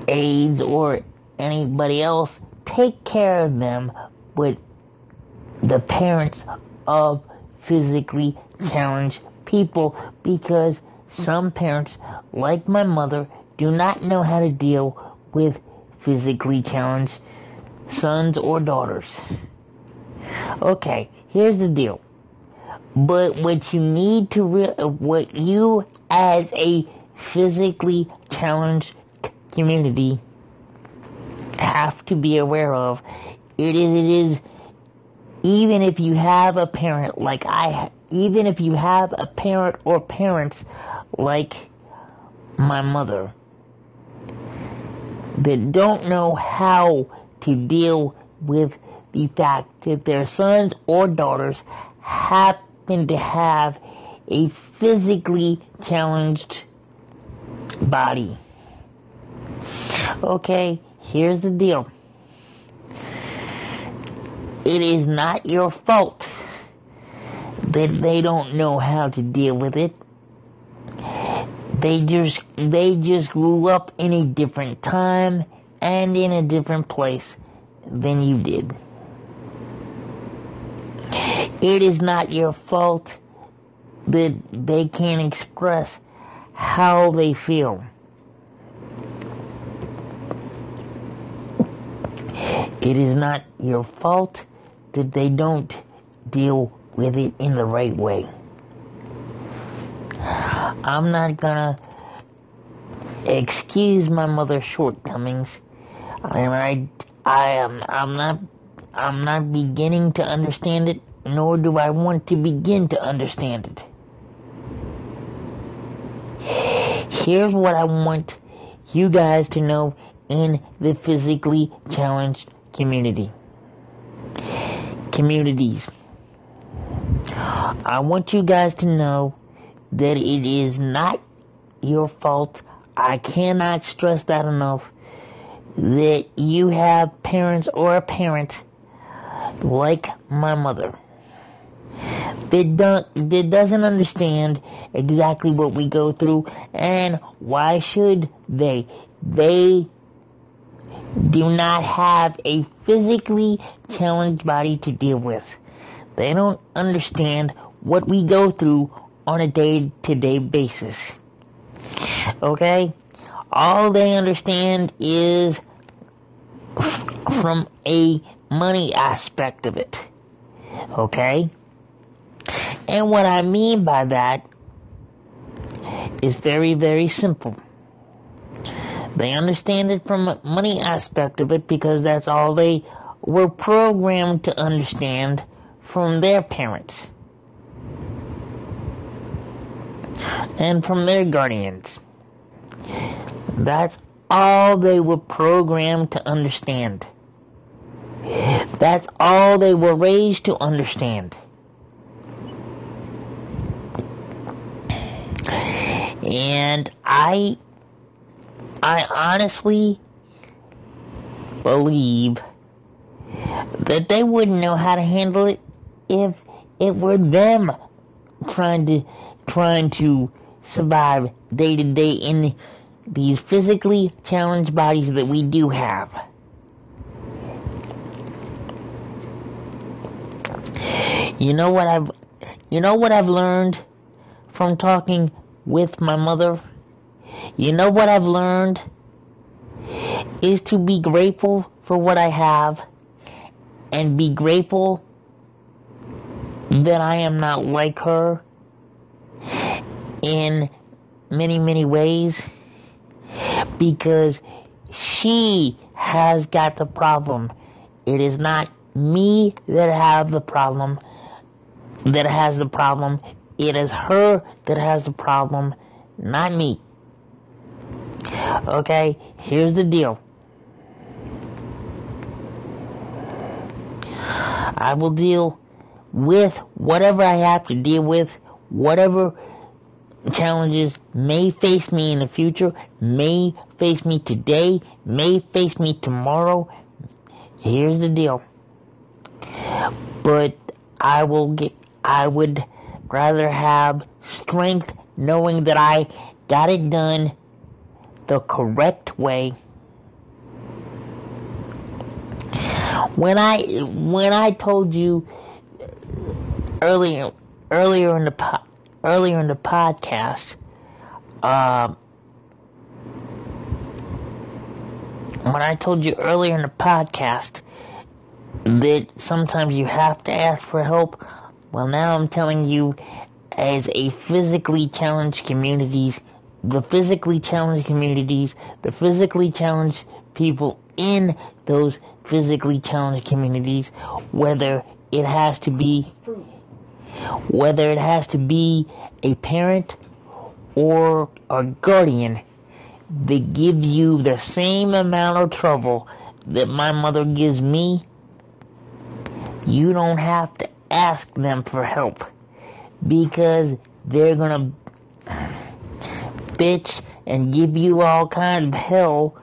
aides or anybody else take care of them but the parents of physically challenged people because some parents like my mother do not know how to deal with physically challenged sons or daughters. Okay, here's the deal. But what you need to re- what you as a physically challenged community have to be aware of it is it is even if you have a parent like I even if you have a parent or parents like my mother that don't know how to deal with the fact that their sons or daughters happen to have a physically challenged body. Okay, here's the deal. It is not your fault that they don't know how to deal with it. They just they just grew up in a different time and in a different place than you did. It is not your fault that they can't express how they feel. It is not your fault that they don't deal with it in the right way. I'm not gonna excuse my mother's shortcomings. And I, I am, I'm not, I'm not beginning to understand it, nor do I want to begin to understand it. Here's what I want you guys to know in the physically challenged community. Communities. I want you guys to know that it is not your fault. I cannot stress that enough. That you have parents or a parent like my mother that don't that doesn't understand exactly what we go through and why should they? They do not have a physically challenged body to deal with. They don't understand what we go through on a day to day basis. Okay? All they understand is from a money aspect of it. Okay? And what I mean by that is very, very simple. They understand it from a money aspect of it because that's all they were programmed to understand from their parents and from their guardians. That's all they were programmed to understand. That's all they were raised to understand. And I I honestly believe that they wouldn't know how to handle it if it were them trying to trying to survive day to day in these physically challenged bodies that we do have. You know what I've you know what I've learned from talking with my mother? You know what I've learned is to be grateful for what I have and be grateful that I am not like her in many, many ways because she has got the problem. It is not me that have the problem that has the problem. It is her that has the problem, not me. Okay, here's the deal. I will deal with whatever I have to deal with, whatever challenges may face me in the future, may face me today, may face me tomorrow. Here's the deal. But I will get, I would rather have strength knowing that I got it done the correct way. When I when I told you earlier earlier in the po- earlier in the podcast, uh, when I told you earlier in the podcast that sometimes you have to ask for help, well, now I'm telling you, as a physically challenged communities, the physically challenged communities, the physically challenged people in those physically challenged communities, whether it has to be, whether it has to be a parent or a guardian, they give you the same amount of trouble that my mother gives me. You don't have to ask them for help because they're gonna bitch and give you all kind of hell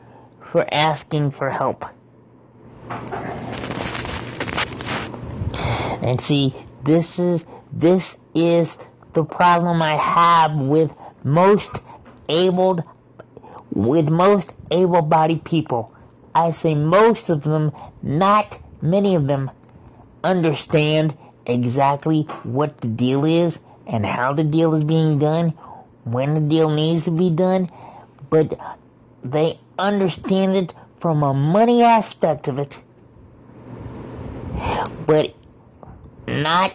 for asking for help. And see, this is this is the problem I have with most able with most able-bodied people. I say most of them, not many of them understand exactly what the deal is and how the deal is being done, when the deal needs to be done, but they understand it from a money aspect of it. But not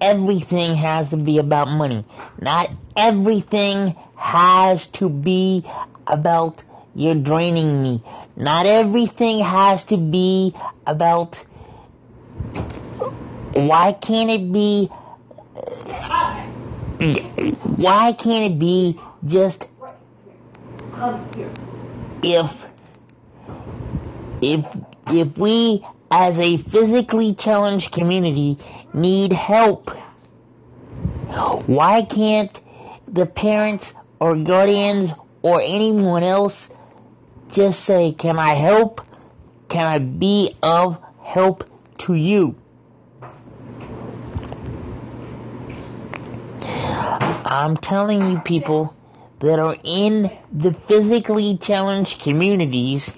everything has to be about money. Not everything has to be about you're draining me. Not everything has to be about why can't it be uh, why can't it be just if if if we as a physically challenged community need help? Why can't the parents or guardians or anyone else just say can i help? Can i be of help to you I'm telling you, people that are in the physically challenged communities,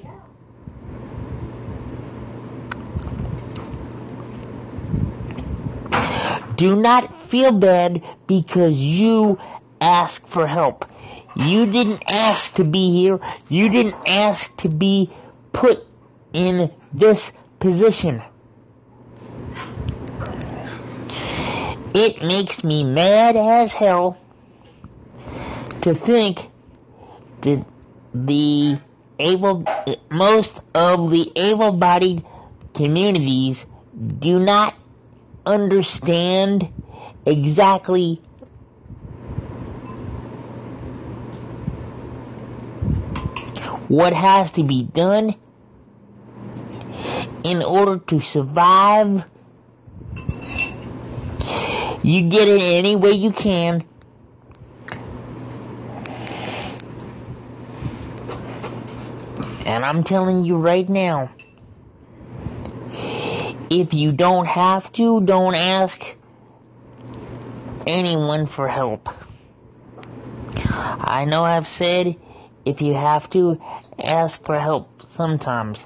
do not feel bad because you ask for help. You didn't ask to be here. You didn't ask to be put in this position. It makes me mad as hell to think that the able most of the able-bodied communities do not understand exactly what has to be done in order to survive. You get it any way you can. And I'm telling you right now, if you don't have to, don't ask anyone for help. I know I've said if you have to, ask for help sometimes.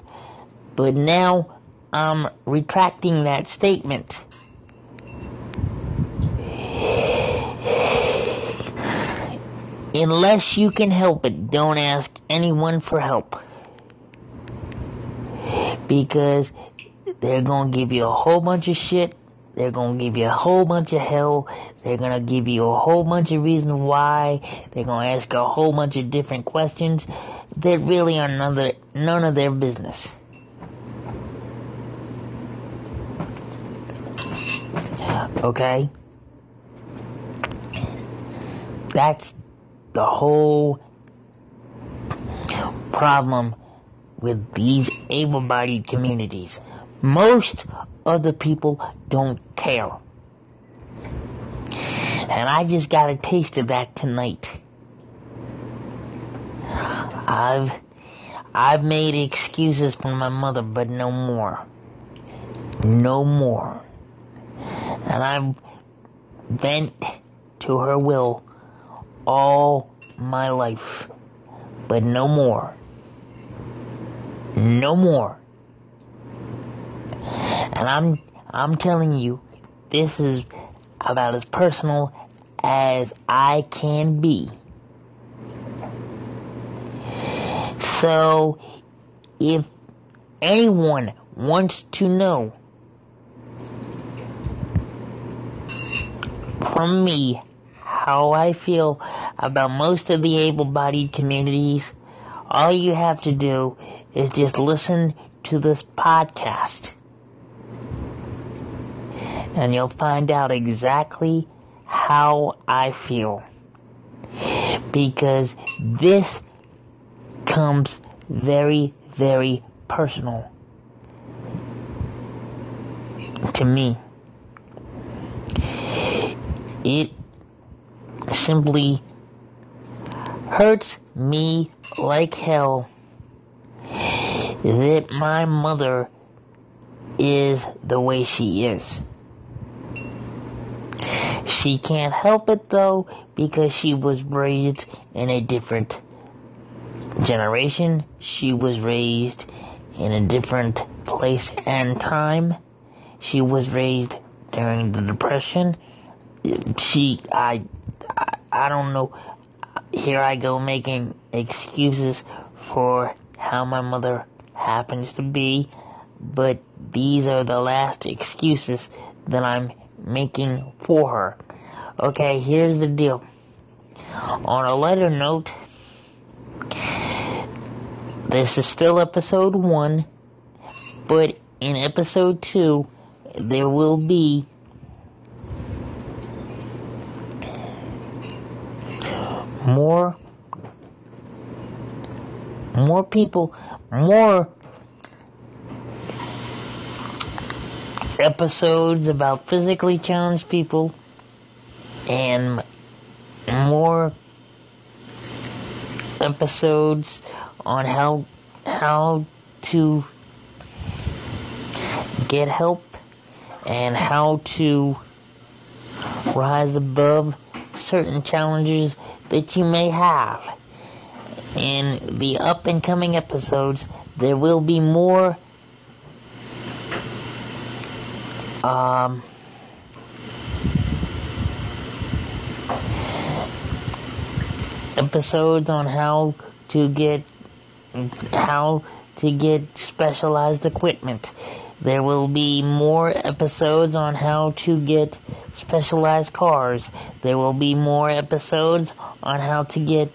But now I'm retracting that statement. Unless you can help it, don't ask anyone for help. Because they're gonna give you a whole bunch of shit. They're gonna give you a whole bunch of hell. They're gonna give you a whole bunch of reasons why. They're gonna ask a whole bunch of different questions that really are none of, none of their business. Okay? That's the whole problem with these able bodied communities. Most of the people don't care. And I just got a taste of that tonight. I've I've made excuses for my mother, but no more. No more. And I've bent to her will all my life, but no more. No more. And I'm I'm telling you, this is about as personal as I can be. So, if anyone wants to know from me how I feel about most of the able bodied communities, all you have to do is just listen to this podcast. And you'll find out exactly how I feel. Because this comes very, very personal to me. It simply hurts me like hell that my mother is the way she is. She can't help it though because she was raised in a different generation. She was raised in a different place and time. She was raised during the Depression. She, I, I, I don't know. Here I go making excuses for how my mother happens to be, but these are the last excuses that I'm making for her. Okay, here's the deal. On a lighter note, this is still episode 1, but in episode 2, there will be more more people more episodes about physically challenged people and more episodes on how how to get help and how to rise above certain challenges that you may have. In the up and coming episodes, there will be more um, episodes on how to get how to get specialized equipment. There will be more episodes on how to get specialized cars. There will be more episodes on how to get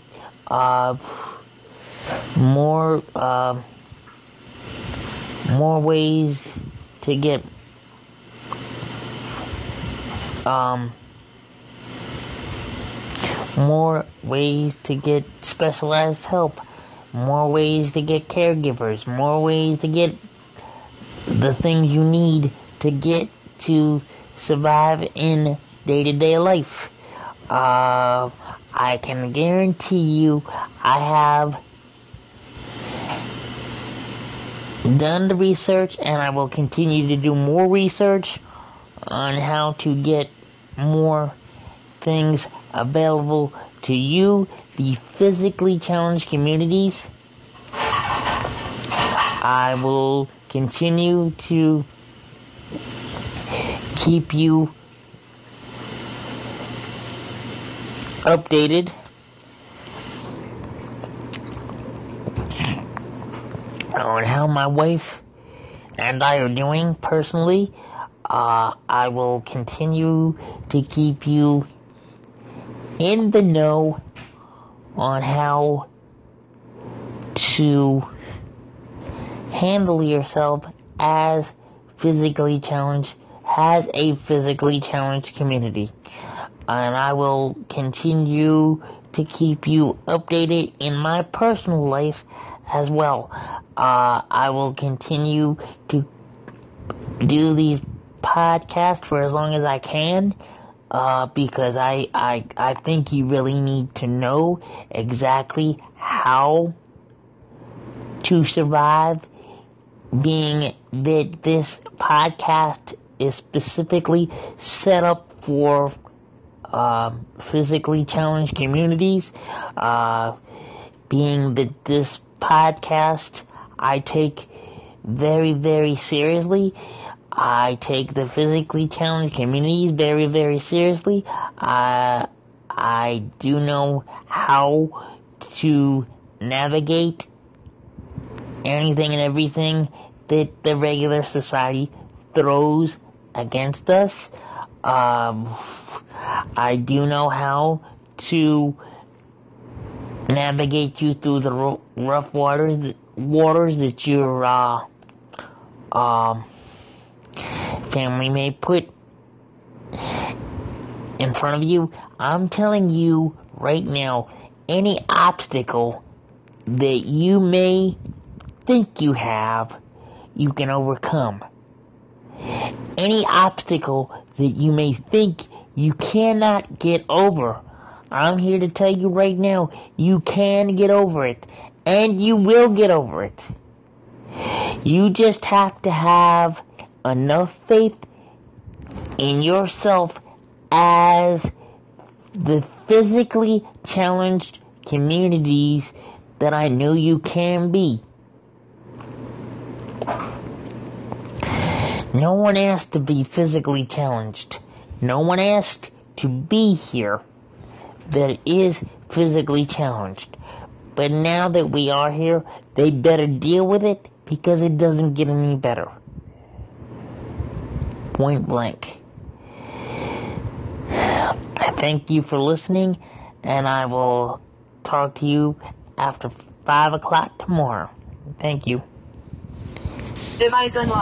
uh, more uh, more ways to get um, more ways to get specialized help, more ways to get caregivers, more ways to get the things you need to get to survive in day to day life. Uh, I can guarantee you I have done the research and I will continue to do more research on how to get more things available to you, the physically challenged communities. I will continue to keep you updated on how my wife and I are doing personally. Uh, I will continue to keep you in the know on how to handle yourself as physically challenged, has a physically challenged community. And I will continue to keep you updated in my personal life as well. Uh, I will continue to do these podcasts for as long as I can. Uh, because I, I, I think you really need to know exactly how to survive being that this podcast is specifically set up for uh, physically challenged communities. Uh, being that this podcast I take very, very seriously. I take the physically challenged communities very, very seriously. I, I do know how to navigate anything and everything that the regular society throws against us. Um, I do know how to navigate you through the rough waters, waters that your uh, um, family may put in front of you. I'm telling you right now, any obstacle that you may think you have, you can overcome. Any obstacle that you may think you cannot get over, I'm here to tell you right now, you can get over it. And you will get over it. You just have to have enough faith in yourself as the physically challenged communities that I know you can be. No one asked to be physically challenged. No one asked to be here that is physically challenged. But now that we are here, they better deal with it because it doesn't get any better. Point blank. I thank you for listening, and I will talk to you after 5 o'clock tomorrow. Thank you. Device unlocked.